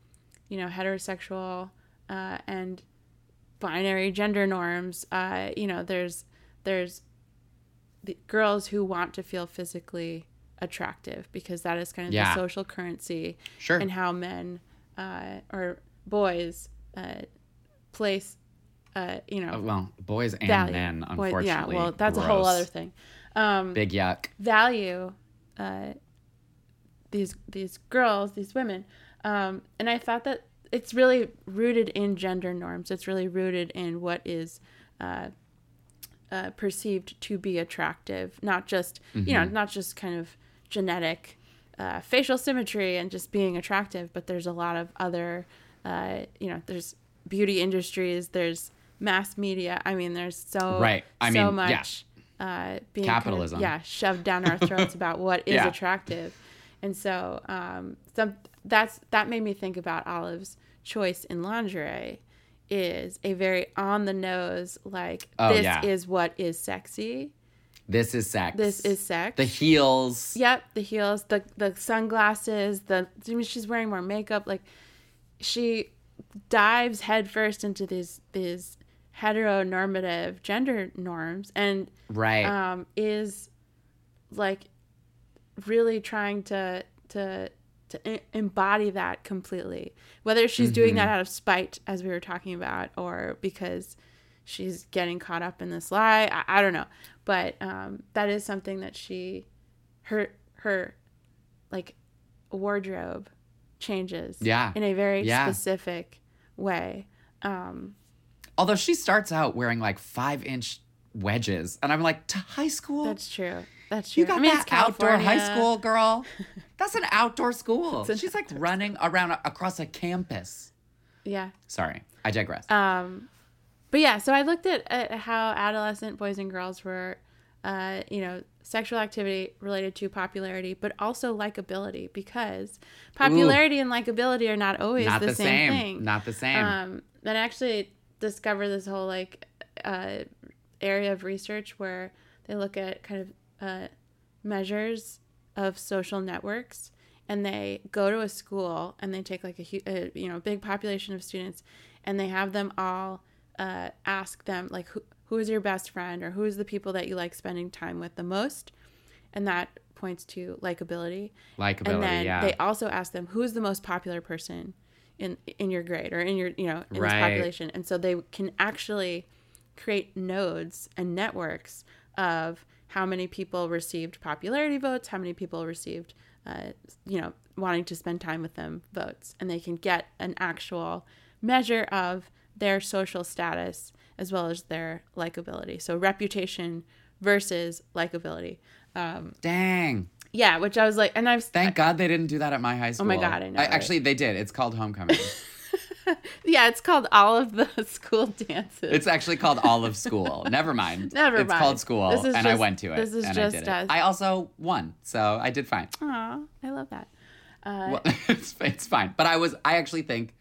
you know, heterosexual uh, and binary gender norms, uh, you know, there's there's the girls who want to feel physically attractive because that is kind of Yeah. the social currency Sure. and how men uh, or boys uh, place, uh, you know, Uh, well, boys and value. men, unfortunately. yeah, well, that's a whole other thing. Um, Big yuck. value uh, these these girls, these women, um, and I thought that it's really rooted in gender norms. It's really rooted in what is uh, uh, perceived to be attractive, not just you know, not just kind of genetic uh, facial symmetry and just being attractive, but there's a lot of other, uh, you know, there's beauty industries, there's mass media. I mean, there's so Right. I so mean, yeah. much uh, being kind of- Capitalism. yeah, shoved down our throats (laughs) about what is Yeah. attractive, and so um, some that's that made me think about Olive's choice in lingerie is a very on the nose like Oh, this yeah. is what is sexy. This is sex. This is sex. the heels. Yep, the heels, the the sunglasses, the I mean, she's wearing more makeup. Like she dives headfirst into these these heteronormative gender norms and Right. um, is like really trying to to to embody that completely. Whether she's doing that out of spite, as we were talking about, or because she's getting caught up in this lie, I, I don't know. But um, that is something that she, her her, like, wardrobe changes. Yeah. In a very Yeah. specific way. Um, Although she starts out wearing like five inch wedges, and I'm like, to high school? that's true. That's true. you got I mean, that outdoor high school, girl. (laughs) That's an outdoor school. an She's like running around across a campus. Yeah. Sorry, I digress. Um, but yeah, so I looked at, at how adolescent boys and girls were, uh, you know, sexual activity related to popularity, but also likability, because popularity and likability are not always Not the, the same, same. thing. Not the same. Um, and I actually discovered this whole like uh, area of research where they look at kind of uh, measures of social networks and they go to a school and they take like a, a you know big population of students and they have them all uh, ask them like who, who is your best friend or who is the people that you like spending time with the most and that points to likability Likability, and then yeah. they also ask them who is the most popular person in in your grade or in your you know in Right. this population and so they can actually create nodes and networks of how many people received popularity votes how many people received uh, you know wanting to spend time with them votes and they can get an actual measure of their social status as well as their likability so reputation versus likability um, Dang. yeah which i was like and i've Thank God they didn't do that at my high school. Oh my God, I know, I, right? Actually, they did. It's called homecoming. (laughs) Yeah, it's called all of the (laughs) school dances. it's actually called all of school. (laughs) Never mind. Never it's mind. called school, and I went to it. this is and just I did us. it. I also won, so I did fine. Aw, I love that. Uh, Well, it's, it's fine. But I was, I actually think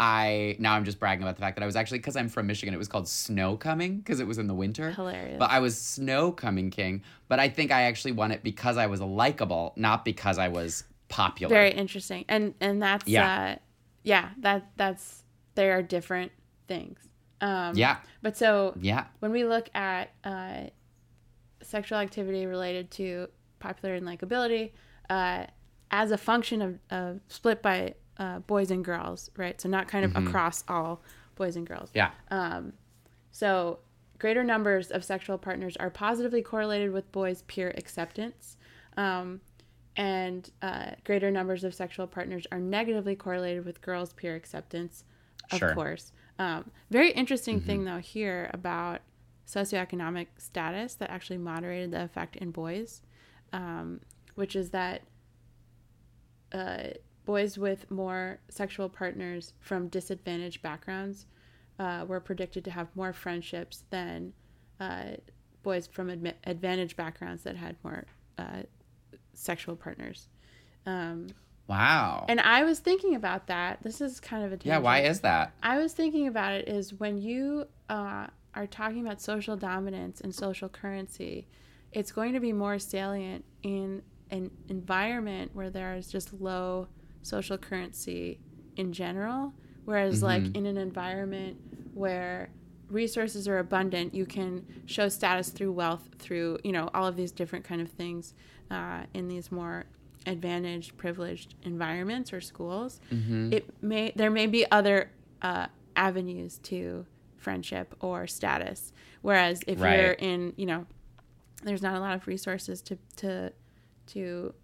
I, now I'm just bragging about the fact that I was actually, because I'm from Michigan, it was called snow coming because it was in the winter. Hilarious. But I was snow coming king. But I think I actually won it because I was likable, not because I was popular. very interesting, and and that's Yeah. uh, yeah that that's there are different things. Um, yeah. But so Yeah. when we look at uh, sexual activity related to popularity and likability uh, as a function of, of split by uh, boys and girls, right? So not kind of across all boys and girls. Yeah. Um, so, greater numbers of sexual partners are positively correlated with boys' peer acceptance, um, and uh, greater numbers of sexual partners are negatively correlated with girls' peer acceptance, of Sure. course. Um, very interesting thing, though, here about socioeconomic status that actually moderated the effect in boys, um, which is that uh, boys with more sexual partners from disadvantaged backgrounds uh, were predicted to have more friendships than uh, boys from admi- advantaged backgrounds that had more uh, sexual partners. Um, Wow. And I was thinking about that. This is kind of a yeah, why is that? I was thinking about it is when you uh, are talking about social dominance and social currency, it's going to be more salient in an environment where there is just low social currency in general. Whereas, Mm-hmm. like in an environment where resources are abundant, you can show status through wealth, through you know all of these different kind of things uh, in these more advantaged, privileged environments or schools. Mm-hmm. It may there may be other uh, avenues to friendship or status. Whereas if you're in you know there's not a lot of resources to to to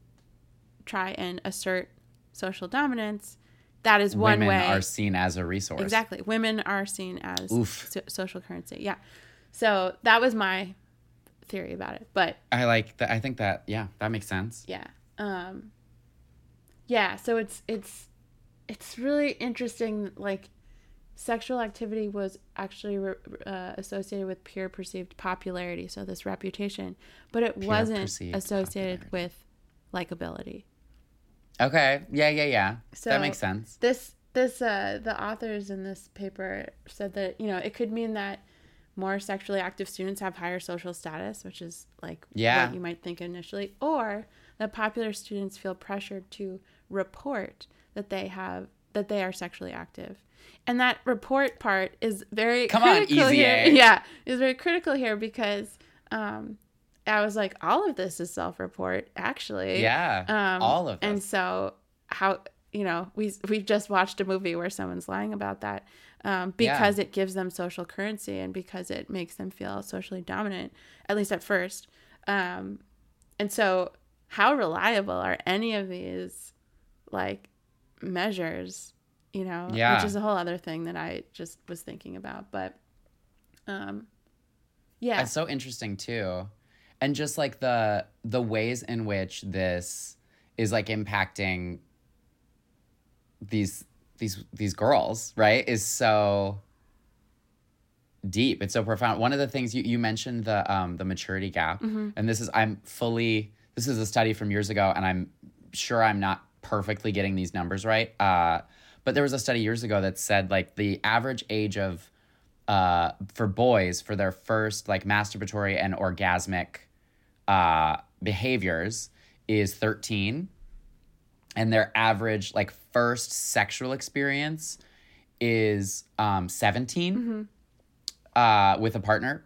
try and assert social dominance. That is one Women way. Women are seen as a resource. exactly, women are seen as so- social currency. Yeah, so that was my theory about it. But I like that. I think that, yeah, that makes sense. yeah, um, yeah. So it's it's it's really interesting. Like sexual activity was actually re- uh, associated with peer perceived popularity, so this reputation, but it Peer wasn't associated with likability. Okay. Yeah, yeah, yeah. So that makes sense. This this uh the authors in this paper said that you know it could mean that more sexually active students have higher social status, which is like Yeah. what you might think initially, or that popular students feel pressured to report that they have that they are sexually active. And that report part is very Come on, critical easy here. A. (laughs) Yeah, is very critical here because um I was like, all of this is self-report, actually. Yeah. Um, all of And so how you know we we've just watched a movie where someone's lying about that um, because it gives them social currency and because it makes them feel socially dominant at least at first. Um, and so how reliable are any of these like measures? You know, Yeah. which is a whole other thing that I just was thinking about, but um, yeah, It's so interesting too. And just like the the ways in which this is like impacting these these these girls, right? Is so deep. It's so profound. One of the things you, you mentioned the um the maturity gap. And this is I'm fully this is a study from years ago and I'm sure I'm not perfectly getting these numbers right. Uh but there was a study years ago that said like the average age of uh, for boys for their first like masturbatory and orgasmic uh, behaviors is 13 and their average like first sexual experience is um, 17 uh, with a partner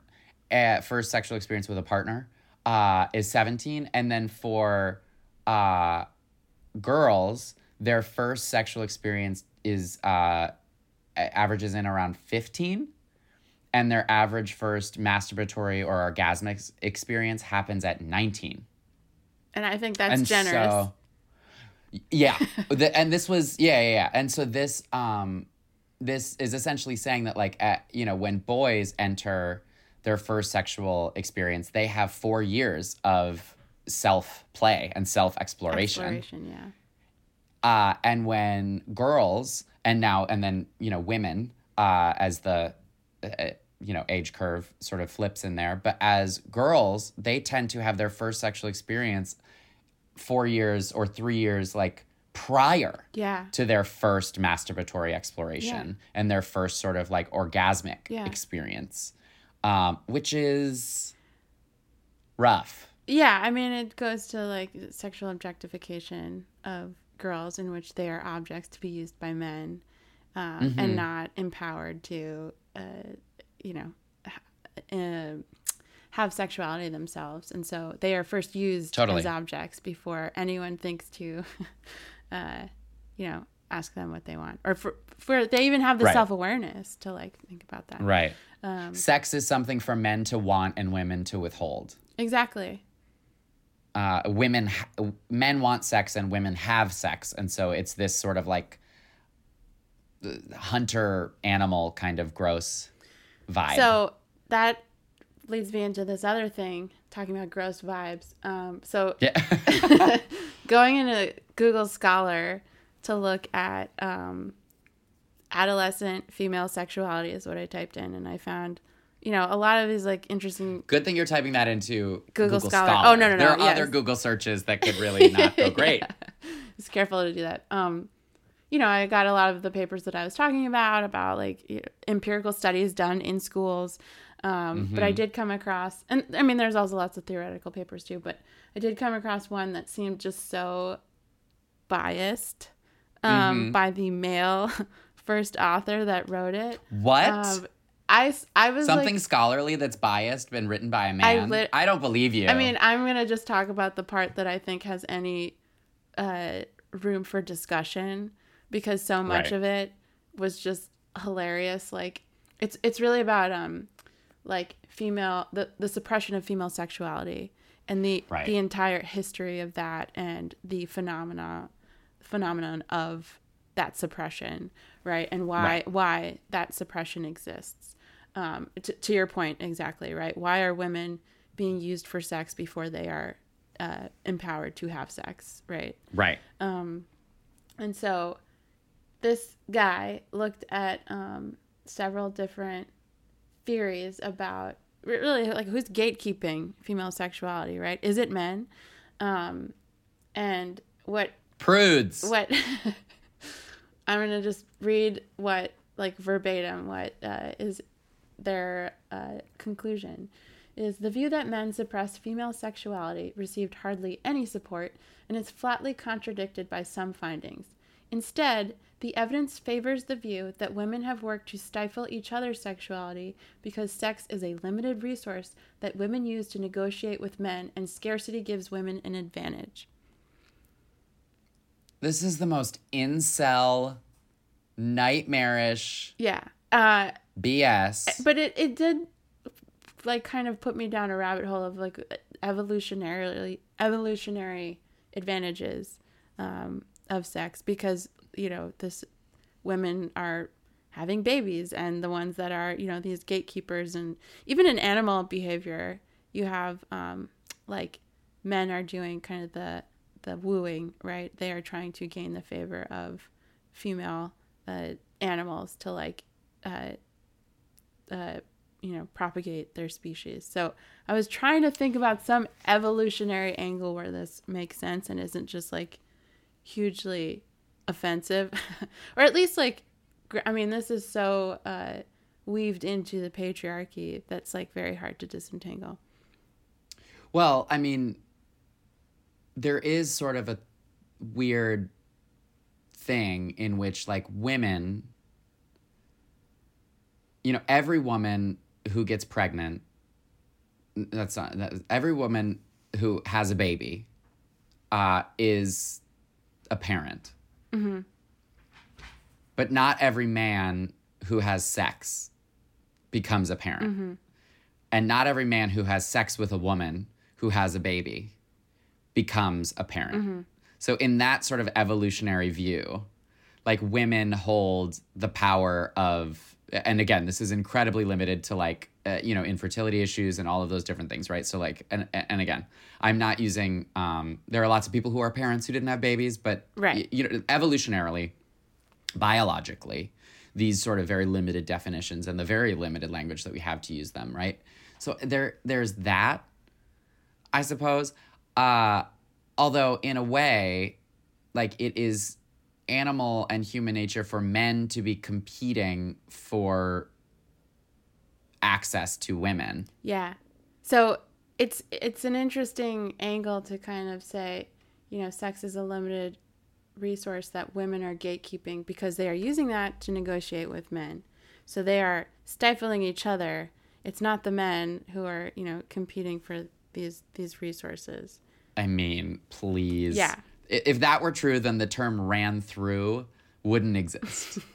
uh, first sexual experience with a partner uh, is 17 and then for uh, girls their first sexual experience is uh, averages in around 15 and their average first masturbatory or orgasmic experience happens at 19 and I think that's and generous. so yeah (laughs) the, and this was yeah, yeah yeah and so this um this is essentially saying that like at, you know when boys enter their first sexual experience they have four years of self play and self exploration Exploration, yeah. uh, and when girls and now and then you know women uh, as the uh, you know age curve sort of flips in there but as girls they tend to have their first sexual experience four years or three years like prior Yeah. to their first masturbatory exploration and their first sort of like orgasmic Yeah. experience um, which is rough Yeah, I mean, it goes to like sexual objectification of girls in which they are objects to be used by men um, Mm-hmm. and not empowered to, uh, you know, uh, have sexuality themselves. And so they are first used Totally. as objects before anyone thinks to, (laughs) uh, you know, ask them what they want. Or for, for they even have the Right. self awareness to like think about that. right Um, sex is something for men to want and women to withhold Exactly. uh, women, ha- men want sex and women have sex, and so it's this sort of like uh, hunter animal kind of gross vibe. So that leads me into this other thing, talking about gross vibes. Um, so yeah, (laughs) (laughs) going into Google Scholar to look at um, adolescent female sexuality is what I typed in, and I found, you know, a lot of these like interesting. good thing you're typing that into Google Google, Scholar. Scholar. Oh, no, no, no. There are other. Google searches that could really not go (laughs) great. was careful to do that. Um, you know, I got a lot of the papers that I was talking about about like you know, empirical studies done in schools. Um, But I did come across, and I mean, there's also lots of theoretical papers too. But I did come across one that seemed just so biased um, by the male (laughs) first author that wrote it. What? Um, I I was Something like, scholarly that's biased been written by a man? lit- I don't believe you. I mean, I'm gonna just talk about the part that I think has any uh, room for discussion because so much Right. of it was just hilarious. Like it's it's really about um like female the the suppression of female sexuality and the Right. the entire history of that and the phenomena phenomenon of that suppression, right? And why Right. why that suppression exists. Um, to, to your point, exactly right. Why are women being used for sex before they are uh, empowered to have sex, right? right. Um, And so this guy looked at um, several different theories about really like who's gatekeeping female sexuality, right? Is it men? Um, and what Prudes. what (laughs) I'm gonna just read what like verbatim what uh, is their uh, conclusion is the view that men suppress female sexuality received hardly any support and is flatly contradicted by some findings. Instead, the evidence favors the view that women have worked to stifle each other's sexuality because sex is a limited resource that women use to negotiate with men and scarcity gives women an advantage. This is the most incel, nightmarish Yeah. Uh, BS. but it, it did like kind of put me down a rabbit hole of like evolutionarily evolutionary advantages um, of sex because you know this women are having babies and the ones that are you know these gatekeepers and even in animal behavior you have um, like men are doing kind of the the wooing right they are trying to gain the favor of female uh, animals to like uh, uh, you know, propagate their species. So I was trying to think about some evolutionary angle where this makes sense and isn't just like hugely offensive, (laughs) or at least like, I mean, this is so uh, weaved into the patriarchy that's like very hard to disentangle. Well, I mean, there is sort of a weird thing in which, like, women, you know, every woman who gets pregnant, that's not, that, every woman who has a baby uh, is a parent. Mm-hmm. But not every man who has sex becomes a parent. Mm-hmm. And not every man who has sex with a woman who has a baby becomes a parent. Mm-hmm. So, in that sort of evolutionary view, like women hold the power of, and again, this is incredibly limited to like, uh, you know, infertility issues and all of those different things, right? So, like, and, and again, I'm not using, um, there are lots of people who are parents who didn't have babies, but, Right. y- you know, evolutionarily, biologically these sort of very limited definitions and the very limited language that we have to use them right so there there's that i suppose uh although in a way like it is animal and human nature for men to be competing for access to women Yeah. So it's it's an interesting angle to kind of say, you know, sex is a limited resource that women are gatekeeping because they are using that to negotiate with men. So they are stifling each other. It's not the men who are, you know, competing for these these resources. i mean please Yeah. If that were true then the term ran through wouldn't exist (laughs)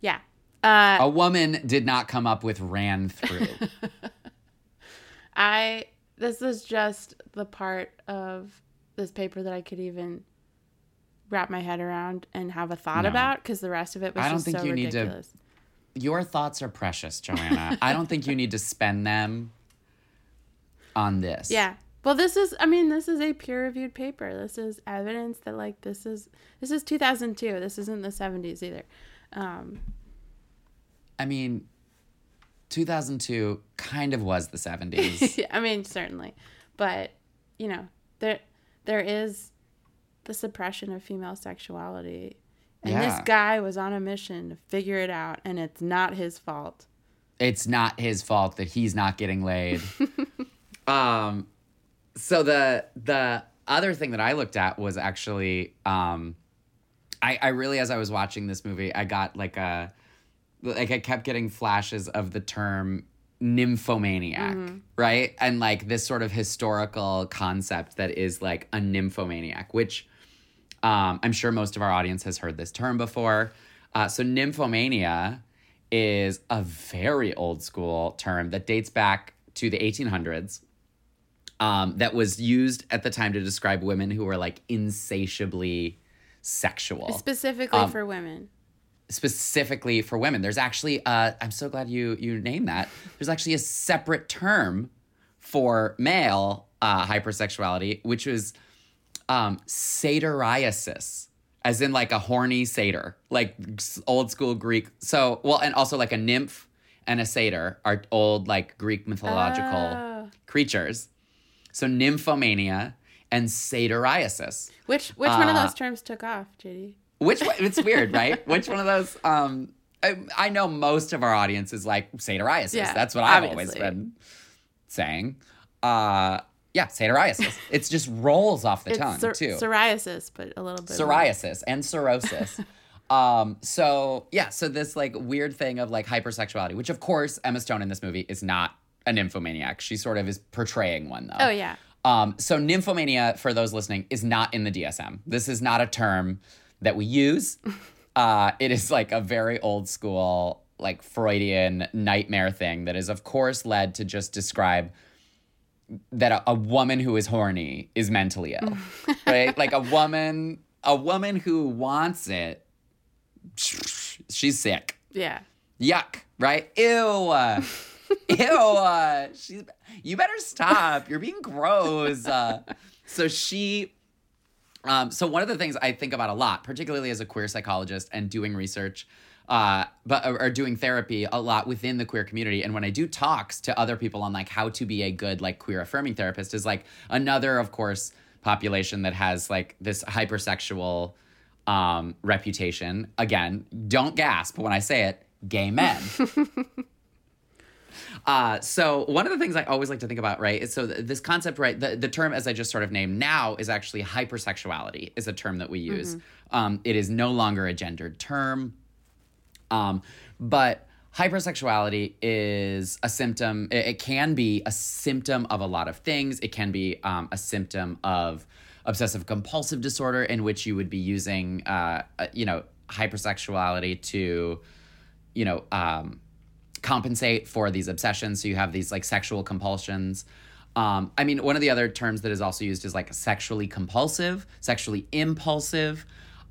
Yeah. Uh, a woman did not come up with ran through (laughs) I this is just the part of this paper that I could even wrap my head around and have a thought No. about because the rest of it was I don't just think so you need to- ridiculous. your thoughts are precious, Joanna. I don't think you need to spend them on this. Yeah. Well, this is I mean, this is a peer-reviewed paper. This is evidence that like this is this is 2002. This isn't the 70s either. Um, I mean, 2002 kind of was the 70s. (laughs) I mean, certainly. But, you know, there there is the suppression of female sexuality. And Yeah. this guy was on a mission to figure it out, and it's not his fault. it's not his fault that he's not getting laid. (laughs) um, so the the other thing that I looked at was actually, um, I I really as I was watching this movie, I got like a like I kept getting flashes of the term nymphomaniac, right? And like this sort of historical concept that is like a nymphomaniac, which um, I'm sure most of our audience has heard this term before. Uh, so, nymphomania is a very old school term that dates back to the 1800s. Um, that was used at the time to describe women who were like insatiably sexual Specifically Um, for women. specifically for women. There's actually, uh, I'm so glad you you named that. There's actually a separate term for male uh, hypersexuality, which was um, satyriasis, as in like a horny satyr, like old school Greek. So, well, and also like a nymph and a satyr are old like Greek mythological Oh. creatures. So, nymphomania and satyriasis. Which which one of Uh, those terms took off, JD? Which one? It's weird, (laughs) right? Which one of those? Um, I, I know most of our audience is like satyriasis. Yeah, That's what I've always been saying. Uh, yeah, satyriasis. (laughs) it just rolls off the It's tongue psor- too. psoriasis, but a little bit. more. Psoriasis and cirrhosis. (laughs) um, so yeah, so this like weird thing of like hypersexuality, which of course Emma Stone in this movie is not a nymphomaniac. She sort of is portraying one though. Oh yeah. Um, so nymphomania, for those listening, is not in the DSM. This is not a term that we use. (laughs) Uh, it is like a very old school, like Freudian nightmare thing that is, of course, led to just describe that a, a woman who is horny is mentally ill, (laughs) right? Like a woman, a woman who wants it, she's sick Yeah. yuck, right? Ew. (laughs) (laughs) Ew. uh, She's you better stop. You're being gross. Uh, (laughs) so she um, so one of the things I think about a lot, particularly as a queer psychologist and doing research, uh, but or, or doing therapy a lot within the queer community, and when I do talks to other people on like how to be a good like queer affirming therapist, is like another, of course, population that has like this hypersexual um, reputation. Again, don't gasp when I say it. Gay men. (laughs) Uh, so one of the things I always like to think about, right, is so th- this concept, right, the, the term as I just sort of named now is actually hypersexuality is a term that we use. Um, it is no longer a gendered term. Um, but hypersexuality is a symptom. It, it can be a symptom of a lot of things. It can be um, a symptom of obsessive compulsive disorder, in which you would be using, uh, uh, you know, hypersexuality to, you know, um, compensate for these obsessions. So you have these like sexual compulsions. Um, I mean, one of the other terms that is also used is like sexually compulsive, sexually impulsive.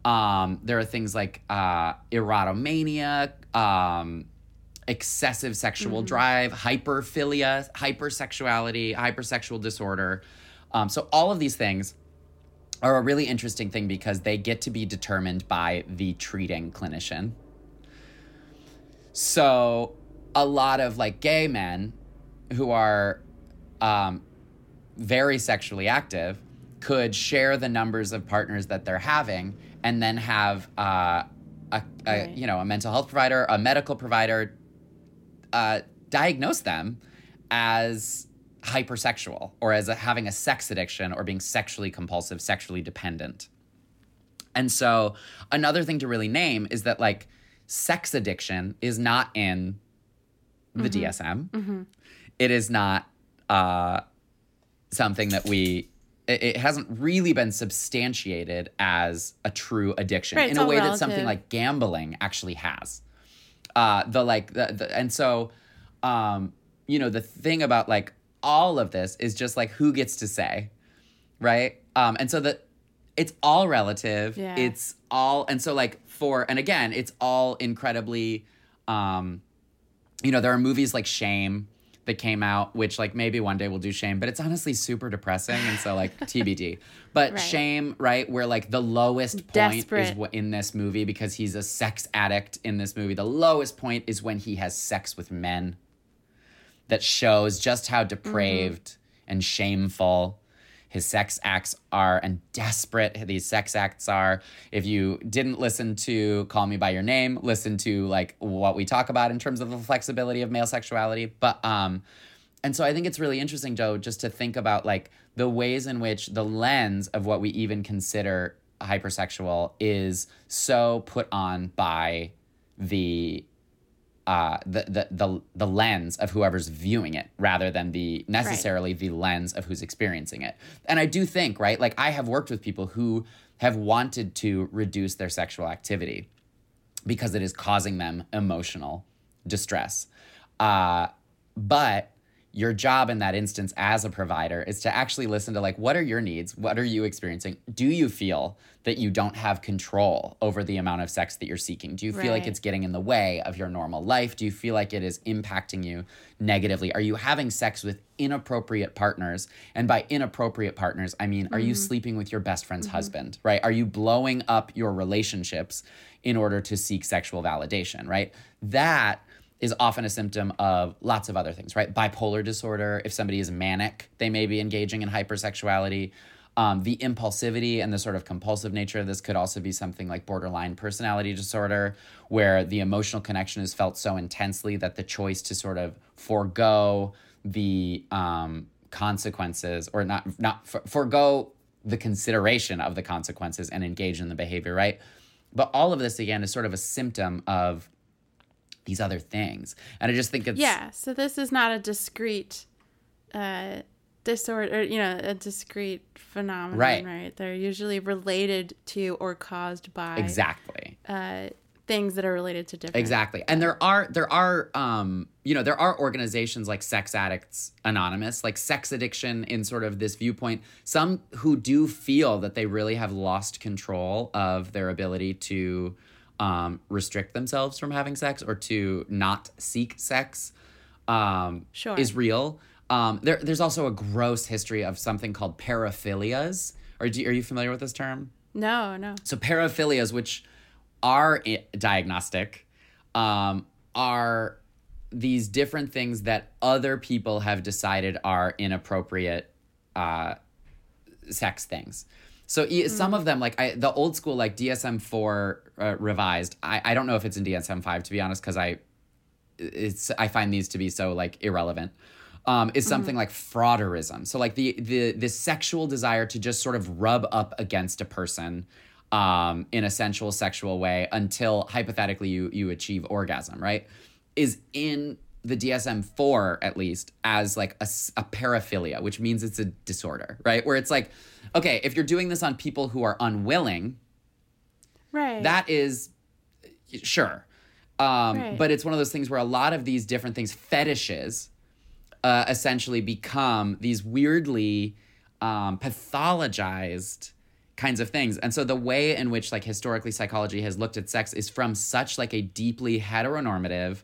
Um, there are things like uh, erotomania, um, excessive sexual drive, hyperphilia, hypersexuality, hypersexual disorder. Um, so all of these things are a really interesting thing because they get to be determined by the treating clinician. So, a lot of like gay men who are um, very sexually active could share the numbers of partners that they're having and then have uh, a, a Right. you know a mental health provider, a medical provider uh, diagnose them as hypersexual or as a, having a sex addiction or being sexually compulsive, sexually dependent. And so, another thing to really name is that like sex addiction is not in the DSM. It is not uh, something that we. It, it hasn't really been substantiated as a true addiction Right, in a way that something like gambling actually has. Uh, the like the, the and so, um, you know, the thing about like all of this is just like who gets to say, right? Um, and so that it's all relative. Yeah. It's all and so like for and again, it's all incredibly um you know, there are movies like Shame that came out, which like maybe one day we'll do Shame, but it's honestly super depressing and so like (laughs) TBD. But Right. Shame, right, where like the lowest point Desperate. is what in this movie because he's a sex addict in this movie. The lowest point is when he has sex with men. That shows just how mm-hmm. depraved and shameful his sex acts are and desperate these sex acts are. If you didn't listen to Call Me by Your Name, listen to like what we talk about in terms of the flexibility of male sexuality. But um and so I think it's really interesting, Joe, just to think about like the ways in which the lens of what we even consider hypersexual is so put on by the uh, the, the the the lens of whoever's viewing it rather than the necessarily right. the lens of who's experiencing it. And I do think, right, like I have worked with people who have wanted to reduce their sexual activity because it is causing them emotional distress. Uh, but your job in that instance as a provider is to actually listen to like what are your needs? What are you experiencing? Do you feel that you don't have control over the amount of sex that you're seeking? Do you feel right. like it's getting in the way of your normal life? Do you feel like it is impacting you negatively? Are you having sex with inappropriate partners? And by inappropriate partners i mean are mm-hmm. you sleeping with your best friend's mm-hmm. husband right? Are you blowing up your relationships in order to seek sexual validation right? That is often a symptom of lots of other things, right? Bipolar disorder, if somebody is manic, they may be engaging in hypersexuality. Um, the impulsivity and the sort of compulsive nature of this could also be something like borderline personality disorder, where the emotional connection is felt so intensely that the choice to sort of forego the um, consequences or not not for, forego the consideration of the consequences and engage in the behavior, right? But all of this again is sort of a symptom of these other things. And I just think it's Yeah, so this is not a discrete uh disorder, you know, a discrete phenomenon, right? right? They're usually related to or caused by Exactly. Uh things that are related to different Exactly. And there are there are um you know, there are organizations like Sex Addicts Anonymous, like sex addiction in sort of this viewpoint, some who do feel that they really have lost control of their ability to um, restrict themselves from having sex or to not seek sex um, sure. is real. Um, there, there's also a gross history of something called paraphilias. Are, you, are you familiar with this term? No, no. So paraphilias, which are diagnostic, um, are these different things that other people have decided are inappropriate uh, sex things. So mm. some of them, like I, the old school, like DSM four uh, revised. I, I don't know if it's in DSM five to be honest, because I, it's I find these to be so like irrelevant. Um, is mm-hmm. something mm-hmm. like frotteurism. So like the the the sexual desire to just sort of rub up against a person um, in a sensual sexual way until hypothetically you you achieve orgasm, right? Is in the DSM 4 at least as like a, a paraphilia, which means it's a disorder, right? Where it's like okay, if you're doing this on people who are unwilling, right, that is sure. Um, right. But it's one of those things where a lot of these different things, fetishes, uh, essentially become these weirdly um, pathologized kinds of things. And so the way in which like historically psychology has looked at sex is from such like a deeply heteronormative,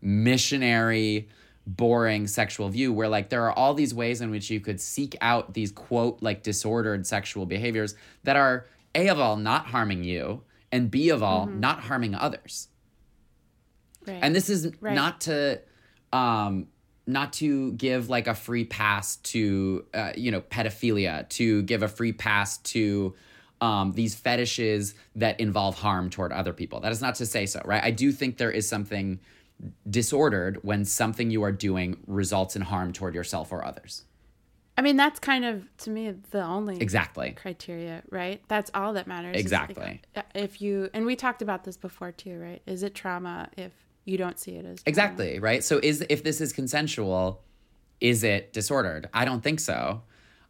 missionary, boring sexual view where like there are all these ways in which you could seek out these quote like disordered sexual behaviors that are a of all not harming you and b of all mm-hmm. not harming others right. and this is right. not to um not to give like a free pass to uh, you know pedophilia to give a free pass to um, these fetishes that involve harm toward other people that is not to say so right i do think there is something disordered when something you are doing results in harm toward yourself or others. I mean, that's kind of to me the only exactly criteria, right? That's all that matters. Exactly. Like, if you and we talked about this before too, right? Is it trauma if you don't see it as trauma? exactly right? So is if this is consensual, is it disordered? I don't think so.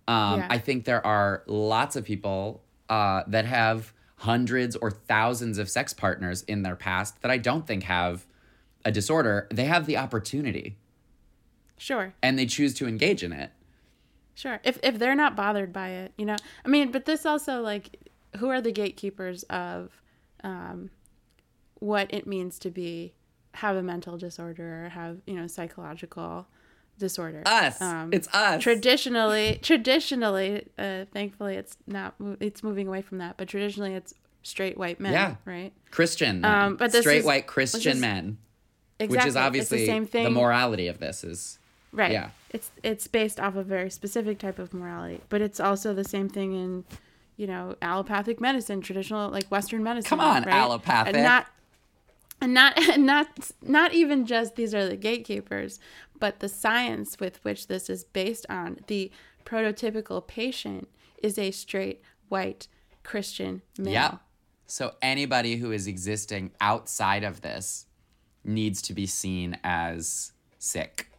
Um, yeah. I think there are lots of people uh, that have hundreds or thousands of sex partners in their past that I don't think have a disorder, they have the opportunity. Sure. And they choose to engage in it. Sure. If if they're not bothered by it, you know. I mean, but this also like who are the gatekeepers of um what it means to be have a mental disorder or have, you know, psychological disorder. Us. Um, it's us. Traditionally, traditionally, uh, thankfully, it's not. It's moving away from that. But traditionally, it's straight white men. Yeah. Right. Christian. Um, but this straight is, white Christian men. Exactly. Which is obviously the, same thing. the morality of this is Right. Yeah. It's it's based off a very specific type of morality, but it's also the same thing in, you know, allopathic medicine, traditional like Western medicine. Come on, right? allopathic. And not and not (laughs) and not not even just these are the gatekeepers, but the science with which this is based on. The prototypical patient is a straight white Christian male. Yeah. So anybody who is existing outside of this needs to be seen as sick.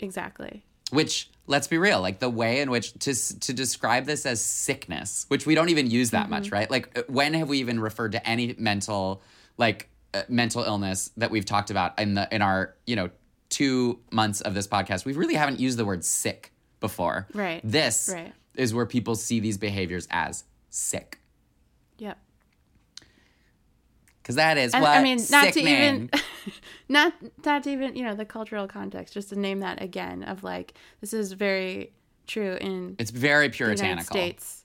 Exactly. Which let's be real, like the way in which to to describe this as sickness, which we don't even use that much, right? Like uh, when have we even referred to any mental like uh, mental illness that we've talked about in the in our, you know, 2 months of this podcast? We really haven't used the word sick before. Right. This Right. is where people see these behaviors as sick. Yep. Cuz that is And, what I mean, not to sickening. even, (laughs) not not to even, you know, the cultural context. Just to name that again, of like this is very true in It's very puritanical. States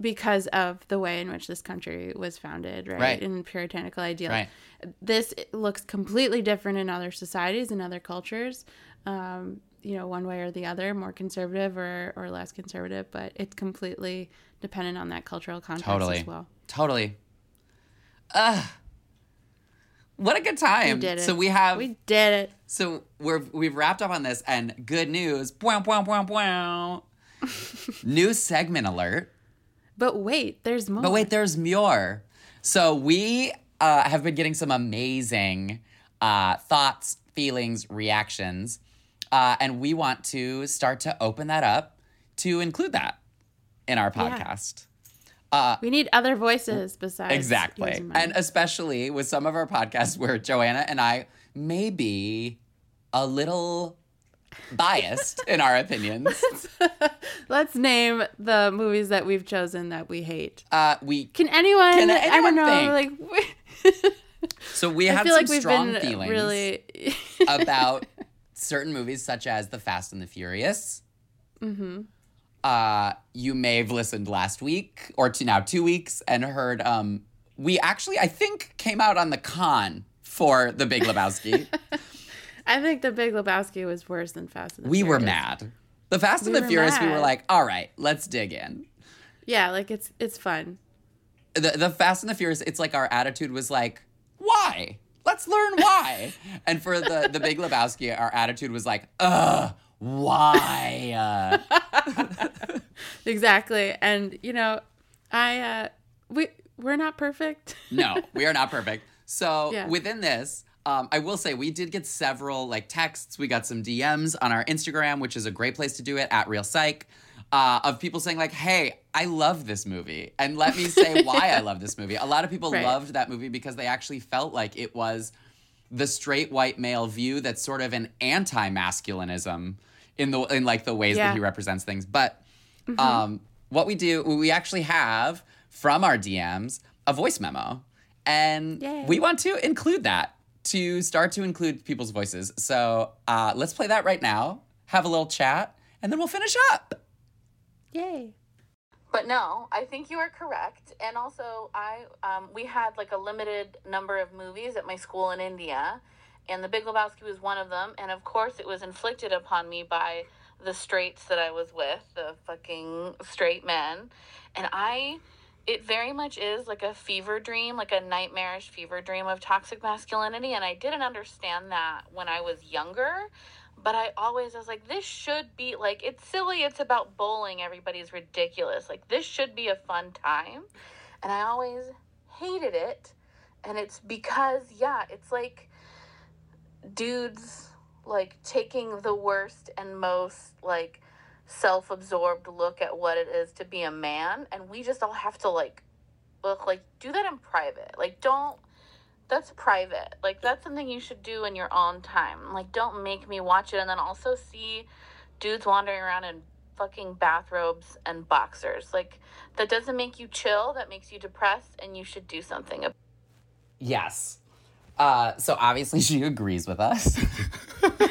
because of the way in which this country was founded, right? Right. In puritanical ideal. Right. This looks completely different in other societies and other cultures. Um, you know, one way or the other, more conservative or, or less conservative, but it's completely dependent on that cultural context Totally. as well. Totally. Ugh. What a good time. We did it. So we have we did it. so we're we've wrapped up on this and good news. Bow, bow, bow, bow. (laughs) New segment alert. But wait, there's more. But wait, there's more. So we uh, have been getting some amazing uh, thoughts, feelings, reactions, uh, and we want to start to open that up to include that in our Yeah. Podcast. we need other voices besides Exactly. and especially with some of our podcasts (laughs) where Joanna and I may be a little biased in our opinions. (laughs) (laughs) Let's name the movies that we've chosen that we hate. Uh, we Can anyone? Can I anyone don't know. think? Like, so we I had some like strong feelings really. about certain movies such as The Fast and the Furious. Mm-hmm. Uh, you may have listened last week or to now two weeks and heard um we actually I think came out on the con for The Big Lebowski. (laughs) I think The Big Lebowski was worse than Fast and the we were mad. The Fast and the Furious, we were like, all right, let's dig in. Yeah, like it's it's fun. The, the Fast and the Furious, it's like our attitude was like, why? Let's learn why. (laughs) and for the, the Big Lebowski, our attitude was like, ugh, why? (laughs) Exactly, and you know, I uh, we we're not perfect. no, (laughs) we are not perfect. So Yeah. within this, um, I will say we did get several like texts. We got some DMs on our Instagram, which is a great place to do it at Reel Psych, uh, of people saying like, "Hey, I love this movie," and let me say why I love this movie. A lot of people (laughs) Right. loved that movie because they actually felt like it was the straight white male view that's sort of an anti-masculinism in the in like the ways Yeah. That he represents things. But um, what we do, we actually have from our DMs a voice memo, and Yay. we want to include that to start to include people's voices. So uh, let's play that right now. Have a little chat, and then we'll finish up. Yay! But no, I think you are correct. And also, I um, we had like a limited number of movies at my school in India, and The Big Lebowski was one of them. And of course, it was inflicted upon me by the straights that I was with, the fucking straight men. And I, it very much is like a fever dream, like a nightmarish fever dream of toxic masculinity. And I didn't understand that when I was younger but I always I was like, this should be like, it's silly. It's about bowling. Everybody's ridiculous. Like, this should be a fun time. And I always hated it. And it's because, yeah, it's like dudes like taking the worst and most like self absorbed look at what it is to be a man. And we just all have to like, look, like, do that in private. Like, don't that's private. Like that's something you should do in your own time. Like don't make me watch it and then also see dudes wandering around in fucking bathrobes and boxers. Like that doesn't make you chill, that makes you depressed and you should do something about Yes. Uh, so obviously (laughs) she agrees with us. (laughs)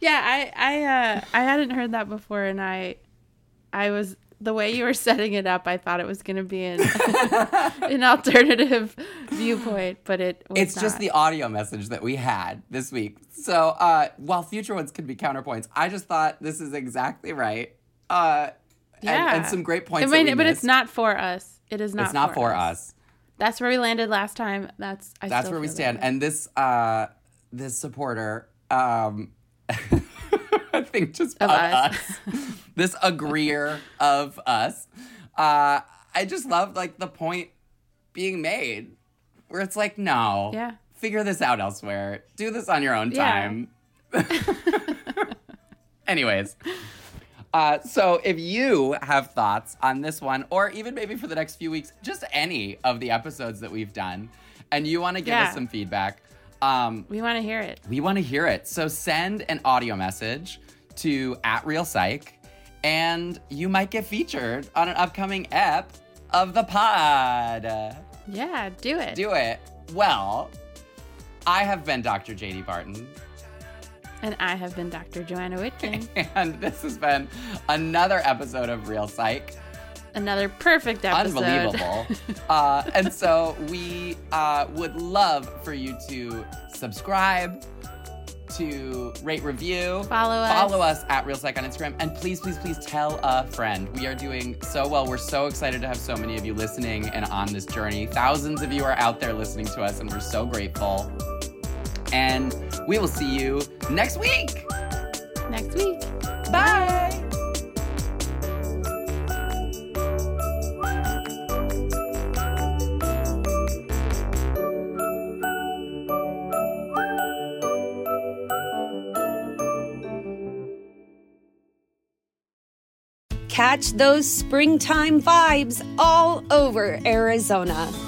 Yeah, I I uh, I hadn't heard that before, and I I was the way you were setting it up, I thought it was going to be an, (laughs) an alternative viewpoint, but it was It's just the audio message that we had this week. So uh, while future ones could be counterpoints, I just thought this is exactly right. Uh, and, and some great points. I that mean, we but it's not for us. It is not. It's not for us. That's where we landed last time. That's I That's where we that stand. And this uh, this supporter, um, (laughs) I think just Of of us. us, (laughs) this agreeer of us. Uh, I just love like the point being made, where it's like, no, Yeah. figure this out elsewhere. Do this on your own Yeah. time. (laughs) Anyways. Uh, so if you have thoughts on this one, or even maybe for the next few weeks, just any of the episodes that we've done, and you want to give Yeah. us some feedback, um, we want to hear it. we want to hear it. So send an audio message to at Reel Psych, and you might get featured on an upcoming ep of the pod. Yeah, do it. Do it. Well, I have been Dr. JD Barton. And I have been Dr. Joanna Whitkin. (laughs) And this has been another episode of Reel Psych. Another perfect episode. Unbelievable. (laughs) uh, and so we uh, would love for you to subscribe, to rate, review, Follow us. follow us at Reel Psych on Instagram, and please, please, please tell a friend. We are doing so well. We're so excited to have so many of you listening and on this journey. Thousands of you are out there listening to us, and we're so grateful. And we will see you next week. Next week. Bye. Catch those springtime vibes all over Arizona.